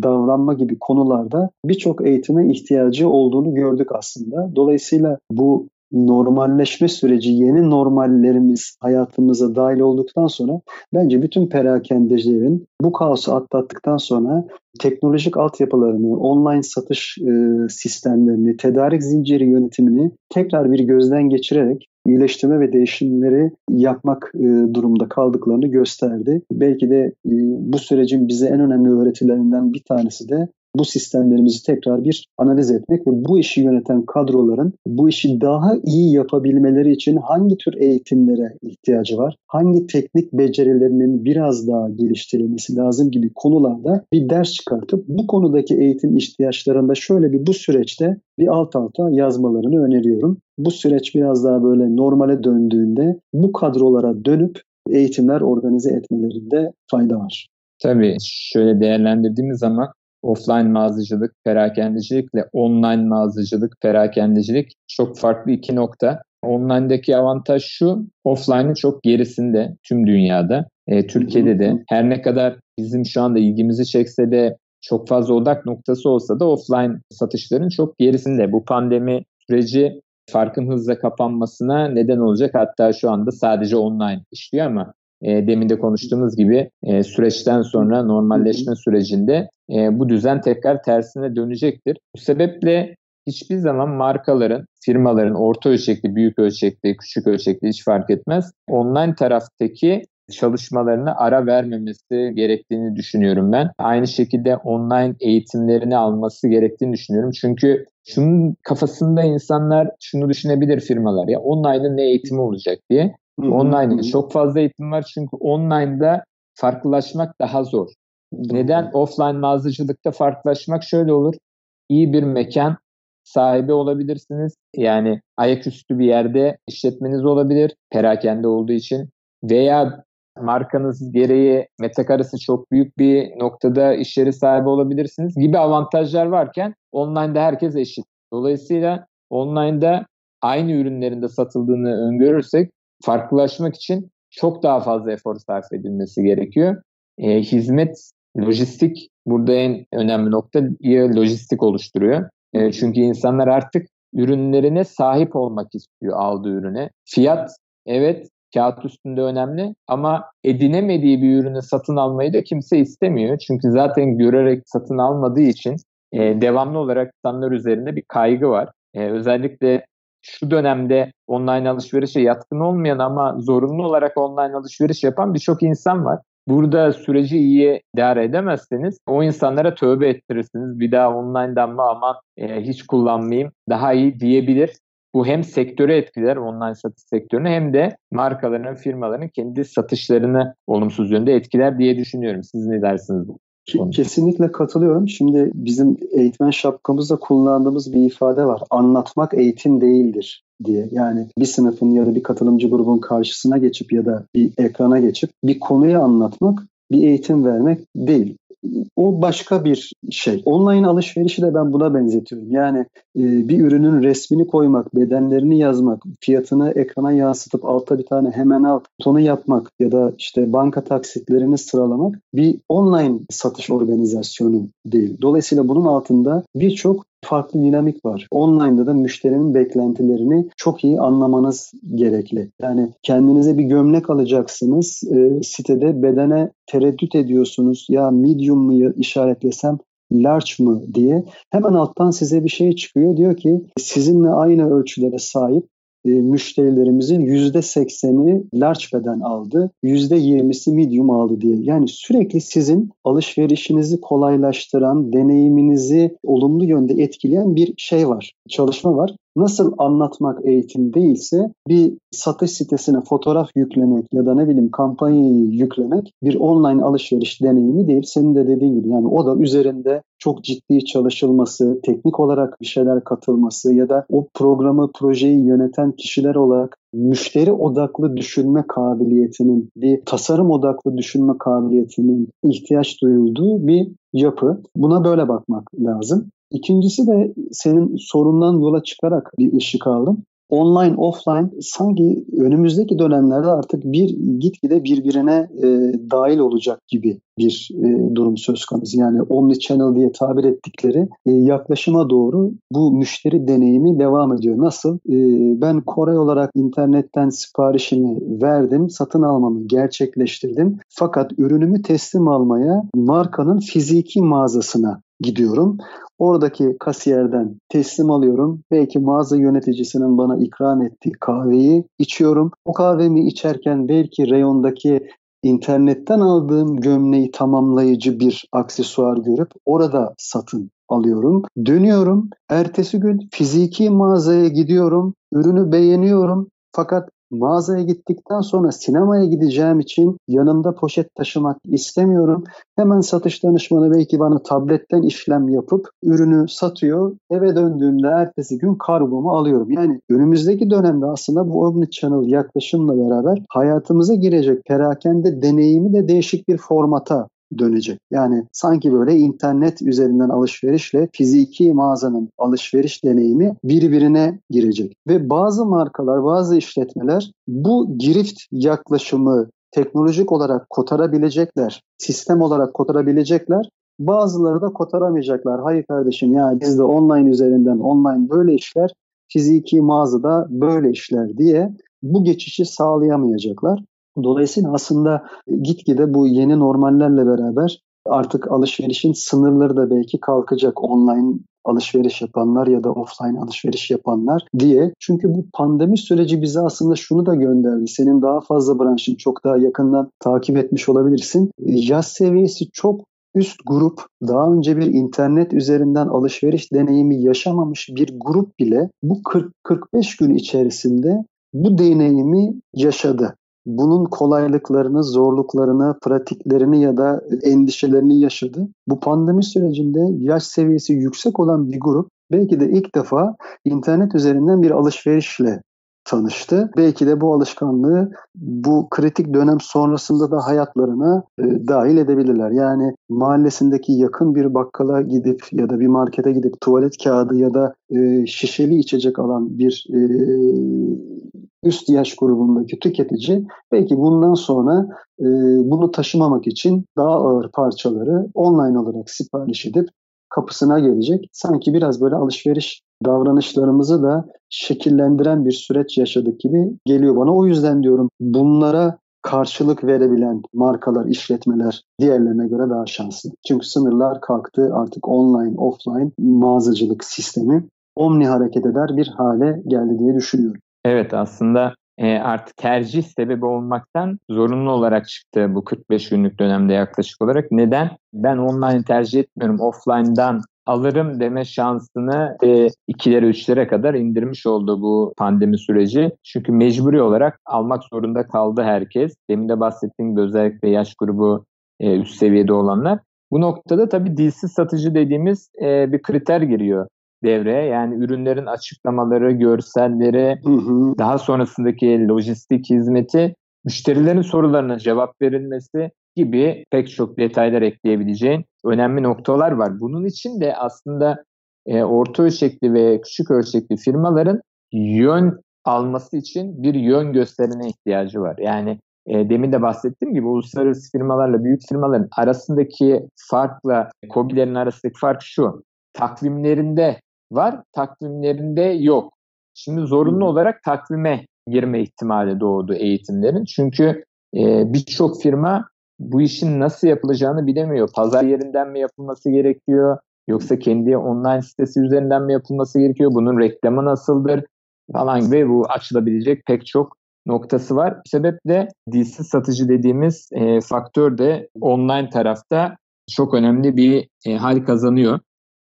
S3: davranma gibi konularda birçok eğitime ihtiyacı olduğunu gördük aslında. Dolayısıyla bu normalleşme süreci, yeni normallerimiz hayatımıza dahil olduktan sonra bence bütün perakendecilerin bu kaosu atlattıktan sonra teknolojik altyapılarını, online satış e, sistemlerini, tedarik zinciri yönetimini tekrar bir gözden geçirerek iyileştirme ve değişimleri yapmak e, durumda kaldıklarını gösterdi. Belki de e, bu sürecin bize en önemli öğretilerinden bir tanesi de bu sistemlerimizi tekrar bir analiz etmek ve bu işi yöneten kadroların bu işi daha iyi yapabilmeleri için hangi tür eğitimlere ihtiyacı var? Hangi teknik becerilerinin biraz daha geliştirilmesi lazım gibi konularda bir ders çıkartıp bu konudaki eğitim ihtiyaçlarında şöyle bir bu süreçte bir alt alta yazmalarını öneriyorum. Bu süreç biraz daha böyle normale döndüğünde bu kadrolara dönüp eğitimler organize etmelerinde fayda var.
S2: Tabii şöyle değerlendirdiğimiz zaman offline mağazacılık, perakendecilikle online mağazacılık, perakendecilik çok farklı iki nokta. Online'daki avantaj şu, offline'ın çok gerisinde tüm dünyada. E, Türkiye'de de her ne kadar bizim şu anda ilgimizi çekse de çok fazla odak noktası olsa da offline satışların çok gerisinde. Bu pandemi süreci farkın hızla kapanmasına neden olacak. Hatta şu anda sadece online işliyor ama e, demin de konuştuğumuz gibi e, süreçten sonra normalleşme sürecinde e, bu düzen tekrar tersine dönecektir. Bu sebeple hiçbir zaman markaların, firmaların orta ölçekli, büyük ölçekli, küçük ölçekli hiç fark etmez. Online taraftaki çalışmalarını ara vermemesi gerektiğini düşünüyorum ben. Aynı şekilde online eğitimlerini alması gerektiğini düşünüyorum. Çünkü şunun kafasında insanlar şunu düşünebilir firmalar ya online'da ne eğitimi olacak diye. Online'da çok fazla eğitim var çünkü online'da farklılaşmak daha zor. Neden? Offline mağazacılıkta farklılaşmak şöyle olur. İyi bir mekan sahibi olabilirsiniz. Yani ayaküstü bir yerde işletmeniz olabilir. Perakende olduğu için. Veya markanız gereği metrekaresi çok büyük bir noktada iş yeri sahibi olabilirsiniz gibi avantajlar varken online'da herkes eşit. Dolayısıyla online'da aynı ürünlerinde satıldığını öngörürsek farklılaşmak için çok daha fazla efor sarf edilmesi gerekiyor. E, hizmet, lojistik burada en önemli nokta lojistik oluşturuyor. E, çünkü insanlar artık ürünlerine sahip olmak istiyor aldığı ürüne. Fiyat evet kağıt üstünde önemli ama edinemediği bir ürünü satın almayı da kimse istemiyor. Çünkü zaten görerek satın almadığı için e, devamlı olarak insanlar üzerinde bir kaygı var. E, özellikle şu dönemde online alışverişe yatkın olmayan ama zorunlu olarak online alışveriş yapan birçok insan var. Burada süreci iyi idare edemezseniz o insanlara tövbe ettirirsiniz. Bir daha online'dan mı aman e, hiç kullanmayayım daha iyi diyebilir. Bu hem sektörü etkiler online satış sektörünü hem de markaların, firmaların kendi satışlarını olumsuz yönde etkiler diye düşünüyorum. Siz ne dersiniz bu?
S3: Kesinlikle katılıyorum. Şimdi bizim eğitmen şapkamızda kullandığımız bir ifade var. Anlatmak eğitim değildir diye. Yani bir sınıfın ya da bir katılımcı grubun karşısına geçip ya da bir ekrana geçip bir konuyu anlatmak bir eğitim vermek değil. O başka bir şey. Online alışverişi de ben buna benzetiyorum. Yani e, bir ürünün resmini koymak, bedenlerini yazmak, fiyatını ekrana yansıtıp altta bir tane hemen al butonu yapmak ya da işte banka taksitlerini sıralamak bir online satış organizasyonu değil. Dolayısıyla bunun altında birçok farklı dinamik var. Online'da da müşterinin beklentilerini çok iyi anlamanız gerekli. Yani kendinize bir gömlek alacaksınız. E, sitede bedene tereddüt ediyorsunuz. Ya medium mu işaretlesem large mı diye hemen alttan size bir şey çıkıyor. Diyor ki sizinle aynı ölçülere sahip e, müşterilerimizin %80'i large beden aldı, %20'si medium aldı diye. Yani sürekli sizin alışverişinizi kolaylaştıran, deneyiminizi olumlu yönde etkileyen bir şey var, çalışma var. Nasıl anlatmak eğitim değilse bir satış sitesine fotoğraf yüklemek ya da ne bileyim kampanyayı yüklemek bir online alışveriş deneyimi değil. Senin de dediğin gibi yani o da üzerinde çok ciddi çalışılması, teknik olarak bir şeyler katılması ya da o programı, projeyi yöneten kişiler olarak müşteri odaklı düşünme kabiliyetinin, bir tasarım odaklı düşünme kabiliyetinin ihtiyaç duyulduğu bir yapı. Buna böyle bakmak lazım. İkincisi de senin sorundan yola çıkarak bir ışık aldım online offline sanki önümüzdeki dönemlerde artık bir gitgide birbirine e, dahil olacak gibi bir e, durum söz konusu. Yani omni channel diye tabir ettikleri e, yaklaşıma doğru bu müşteri deneyimi devam ediyor. Nasıl? E, ben Kore olarak internetten siparişimi verdim, satın almamı gerçekleştirdim. Fakat ürünümü teslim almaya markanın fiziki mağazasına gidiyorum. Oradaki kasiyerden teslim alıyorum. Belki mağaza yöneticisinin bana ikram ettiği kahveyi içiyorum. O kahvemi içerken belki reyondaki internetten aldığım gömleği tamamlayıcı bir aksesuar görüp orada satın alıyorum. Dönüyorum. Ertesi gün fiziki mağazaya gidiyorum. Ürünü beğeniyorum. Fakat mağazaya gittikten sonra sinemaya gideceğim için yanımda poşet taşımak istemiyorum. Hemen satış danışmanı belki bana tabletten işlem yapıp ürünü satıyor. Eve döndüğümde ertesi gün kargomu alıyorum. Yani önümüzdeki dönemde aslında bu omnichannel yaklaşımla beraber hayatımıza girecek perakende deneyimi de değişik bir formata dönecek. Yani sanki böyle internet üzerinden alışverişle fiziki mağazanın alışveriş deneyimi birbirine girecek. Ve bazı markalar, bazı işletmeler bu girift yaklaşımı teknolojik olarak kotarabilecekler, sistem olarak kotarabilecekler. Bazıları da kotaramayacaklar. Hayır kardeşim ya biz de online üzerinden online böyle işler, fiziki mağazada böyle işler diye bu geçişi sağlayamayacaklar. Dolayısıyla aslında gitgide bu yeni normallerle beraber artık alışverişin sınırları da belki kalkacak online alışveriş yapanlar ya da offline alışveriş yapanlar diye. Çünkü bu pandemi süreci bize aslında şunu da gönderdi. Senin daha fazla branşın çok daha yakından takip etmiş olabilirsin. Yaz seviyesi çok üst grup daha önce bir internet üzerinden alışveriş deneyimi yaşamamış bir grup bile bu 40-45 gün içerisinde bu deneyimi yaşadı bunun kolaylıklarını, zorluklarını, pratiklerini ya da endişelerini yaşadı. Bu pandemi sürecinde yaş seviyesi yüksek olan bir grup belki de ilk defa internet üzerinden bir alışverişle tanıştı. Belki de bu alışkanlığı bu kritik dönem sonrasında da hayatlarına e, dahil edebilirler. Yani mahallesindeki yakın bir bakkala gidip ya da bir markete gidip tuvalet kağıdı ya da e, şişeli içecek alan bir e, üst yaş grubundaki tüketici belki bundan sonra e, bunu taşımamak için daha ağır parçaları online olarak sipariş edip kapısına gelecek. Sanki biraz böyle alışveriş davranışlarımızı da şekillendiren bir süreç yaşadık gibi geliyor bana. O yüzden diyorum bunlara karşılık verebilen markalar, işletmeler diğerlerine göre daha şanslı. Çünkü sınırlar kalktı artık online, offline mağazacılık sistemi omni hareket eder bir hale geldi diye düşünüyorum.
S2: Evet aslında e, artık tercih sebebi olmaktan zorunlu olarak çıktı bu 45 günlük dönemde yaklaşık olarak. Neden? Ben online tercih etmiyorum, offline'dan alırım deme şansını e, ikilere üçlere kadar indirmiş oldu bu pandemi süreci. Çünkü mecburi olarak almak zorunda kaldı herkes. Demin de bahsettiğim gibi özellikle yaş grubu e, üst seviyede olanlar. Bu noktada tabii dilsiz satıcı dediğimiz e, bir kriter giriyor devreye. Yani ürünlerin açıklamaları, görselleri, hı hı. daha sonrasındaki lojistik hizmeti, müşterilerin sorularına cevap verilmesi gibi pek çok detaylar ekleyebileceğin önemli noktalar var. Bunun için de aslında e, orta ölçekli ve küçük ölçekli firmaların yön alması için bir yön gösterine ihtiyacı var. Yani e, demin de bahsettiğim gibi uluslararası firmalarla büyük firmaların arasındaki farkla COBİ'lerin arasındaki fark şu. Takvimlerinde var, takvimlerinde yok. Şimdi zorunlu olarak takvime girme ihtimali doğdu eğitimlerin. Çünkü e, birçok firma bu işin nasıl yapılacağını bilemiyor. Pazar yerinden mi yapılması gerekiyor? Yoksa kendi online sitesi üzerinden mi yapılması gerekiyor? Bunun reklamı nasıldır? Falan gibi bu açılabilecek pek çok noktası var. Bu sebeple dilsiz satıcı dediğimiz e, faktör de online tarafta çok önemli bir e, hal kazanıyor.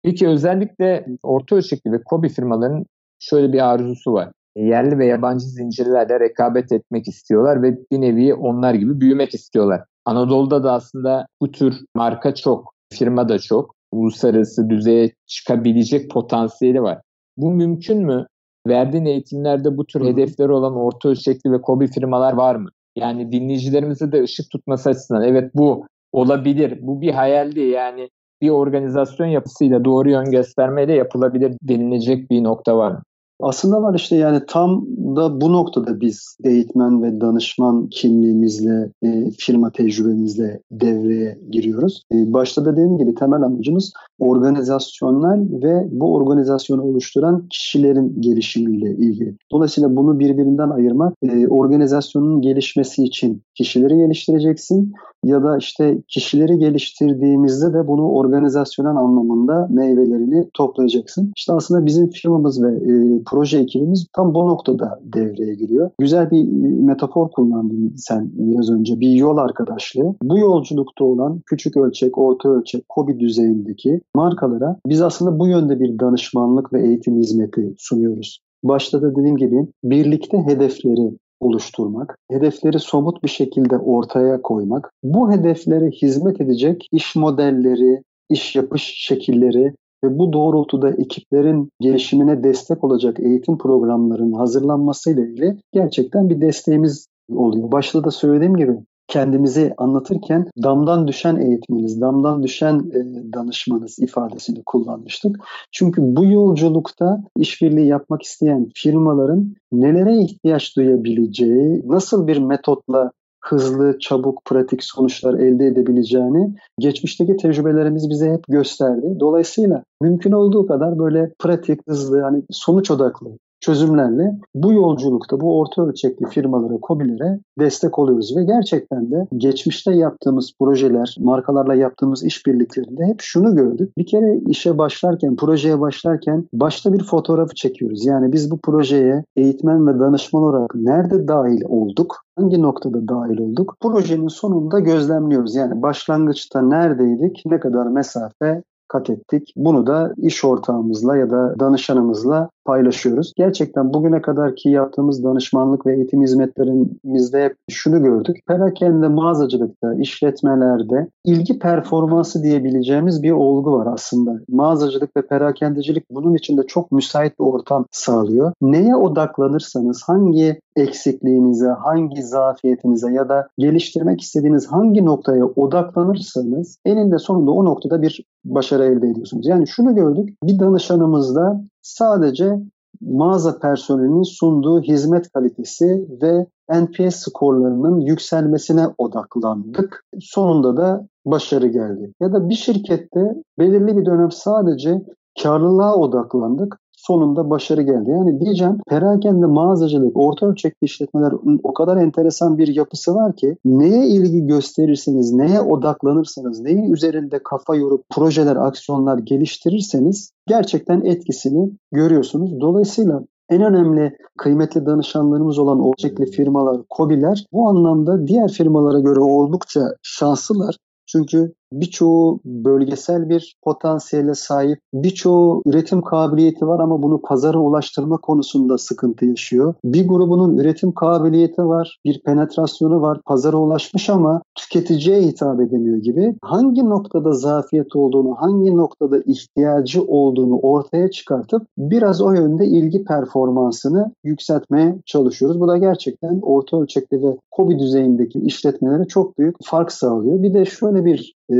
S2: Peki özellikle orta ölçekli ve kobi firmaların şöyle bir arzusu var. Yerli ve yabancı zincirlerle rekabet etmek istiyorlar ve bir nevi onlar gibi büyümek istiyorlar. Anadolu'da da aslında bu tür marka çok, firma da çok. Uluslararası düzeye çıkabilecek potansiyeli var. Bu mümkün mü? Verdiğin eğitimlerde bu tür hedefleri olan orta ölçekli ve kobi firmalar var mı? Yani dinleyicilerimize de ışık tutması açısından evet bu olabilir. Bu bir hayal değil yani bir organizasyon yapısıyla doğru yön göstermeyle yapılabilir denilecek bir nokta var mı?
S3: Aslında var işte yani tam da bu noktada biz eğitmen ve danışman kimliğimizle, e, firma tecrübemizle devreye giriyoruz. E, başta dediğim gibi temel amacımız organizasyonel ve bu organizasyonu oluşturan kişilerin gelişimiyle ilgili. Dolayısıyla bunu birbirinden ayırmak, e, organizasyonun gelişmesi için kişileri geliştireceksin ya da işte kişileri geliştirdiğimizde de bunu organizasyonel anlamında meyvelerini toplayacaksın. İşte aslında bizim firmamız ve e, proje ekibimiz tam bu noktada devreye giriyor. Güzel bir e, metafor kullandın sen biraz önce. Bir yol arkadaşlığı. Bu yolculukta olan küçük ölçek, orta ölçek, kobi düzeyindeki markalara biz aslında bu yönde bir danışmanlık ve eğitim hizmeti sunuyoruz. Başta da dediğim gibi birlikte hedefleri oluşturmak, hedefleri somut bir şekilde ortaya koymak, bu hedeflere hizmet edecek iş modelleri, iş yapış şekilleri ve bu doğrultuda ekiplerin gelişimine destek olacak eğitim programlarının hazırlanmasıyla ilgili gerçekten bir desteğimiz oluyor. Başta da söylediğim gibi kendimizi anlatırken damdan düşen eğitmeniz, damdan düşen e, danışmanız ifadesini kullanmıştık. Çünkü bu yolculukta işbirliği yapmak isteyen firmaların nelere ihtiyaç duyabileceği, nasıl bir metotla hızlı, çabuk, pratik sonuçlar elde edebileceğini geçmişteki tecrübelerimiz bize hep gösterdi. Dolayısıyla mümkün olduğu kadar böyle pratik, hızlı, hani sonuç odaklı çözümlerle bu yolculukta bu orta ölçekli firmalara, kobilere destek oluyoruz ve gerçekten de geçmişte yaptığımız projeler, markalarla yaptığımız işbirliklerinde hep şunu gördük. Bir kere işe başlarken, projeye başlarken başta bir fotoğrafı çekiyoruz. Yani biz bu projeye eğitmen ve danışman olarak nerede dahil olduk? Hangi noktada dahil olduk? Projenin sonunda gözlemliyoruz. Yani başlangıçta neredeydik? Ne kadar mesafe kat ettik. Bunu da iş ortağımızla ya da danışanımızla paylaşıyoruz. Gerçekten bugüne kadar ki yaptığımız danışmanlık ve eğitim hizmetlerimizde hep şunu gördük. Perakende mağazacılıkta, işletmelerde ilgi performansı diyebileceğimiz bir olgu var aslında. Mağazacılık ve perakendecilik bunun için de çok müsait bir ortam sağlıyor. Neye odaklanırsanız, hangi eksikliğinize, hangi zafiyetinize ya da geliştirmek istediğiniz hangi noktaya odaklanırsanız eninde sonunda o noktada bir başarı elde ediyorsunuz. Yani şunu gördük. Bir danışanımızda sadece mağaza personelinin sunduğu hizmet kalitesi ve NPS skorlarının yükselmesine odaklandık. Sonunda da başarı geldi. Ya da bir şirkette belirli bir dönem sadece karlılığa odaklandık sonunda başarı geldi. Yani diyeceğim perakende mağazacılık, orta ölçekli işletmeler o kadar enteresan bir yapısı var ki neye ilgi gösterirseniz, neye odaklanırsanız, neyi üzerinde kafa yorup projeler, aksiyonlar geliştirirseniz gerçekten etkisini görüyorsunuz. Dolayısıyla en önemli kıymetli danışanlarımız olan ölçekli firmalar, COBİ'ler bu anlamda diğer firmalara göre oldukça şanslılar. Çünkü birçoğu bölgesel bir potansiyele sahip, birçoğu üretim kabiliyeti var ama bunu pazara ulaştırma konusunda sıkıntı yaşıyor. Bir grubunun üretim kabiliyeti var, bir penetrasyonu var, pazara ulaşmış ama tüketiciye hitap edemiyor gibi. Hangi noktada zafiyet olduğunu, hangi noktada ihtiyacı olduğunu ortaya çıkartıp biraz o yönde ilgi performansını yükseltmeye çalışıyoruz. Bu da gerçekten orta ölçekli ve kobi düzeyindeki işletmelere çok büyük fark sağlıyor. Bir de şöyle bir e,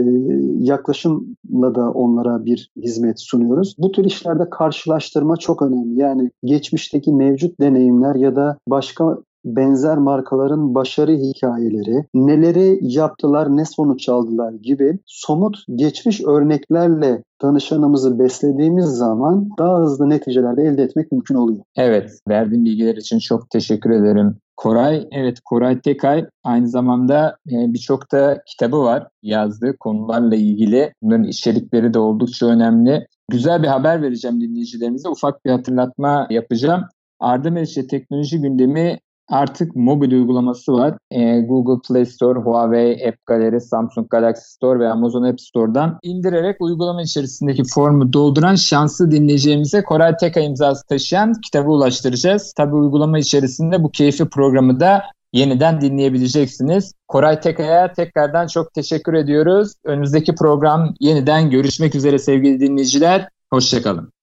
S3: yaklaşımla da onlara bir hizmet sunuyoruz. Bu tür işlerde karşılaştırma çok önemli. Yani geçmişteki mevcut deneyimler ya da başka benzer markaların başarı hikayeleri, neleri yaptılar, ne sonuç aldılar gibi somut geçmiş örneklerle danışanımızı beslediğimiz zaman daha hızlı neticeler de elde etmek mümkün oluyor.
S2: Evet, verdiğin bilgiler için çok teşekkür ederim. Koray, evet Koray Tekay aynı zamanda e, birçok da kitabı var yazdığı konularla ilgili. Bunların içerikleri de oldukça önemli. Güzel bir haber vereceğim dinleyicilerimize. Ufak bir hatırlatma yapacağım. Arda Meriç'e teknoloji gündemi artık mobil uygulaması var. E, Google Play Store, Huawei App Gallery, Samsung Galaxy Store ve Amazon App Store'dan indirerek uygulama içerisindeki formu dolduran şanslı dinleyeceğimize Koray Teka imzası taşıyan kitabı ulaştıracağız. Tabi uygulama içerisinde bu keyifli programı da yeniden dinleyebileceksiniz. Koray Teka'ya tekrardan çok teşekkür ediyoruz. Önümüzdeki program yeniden görüşmek üzere sevgili dinleyiciler. Hoşçakalın.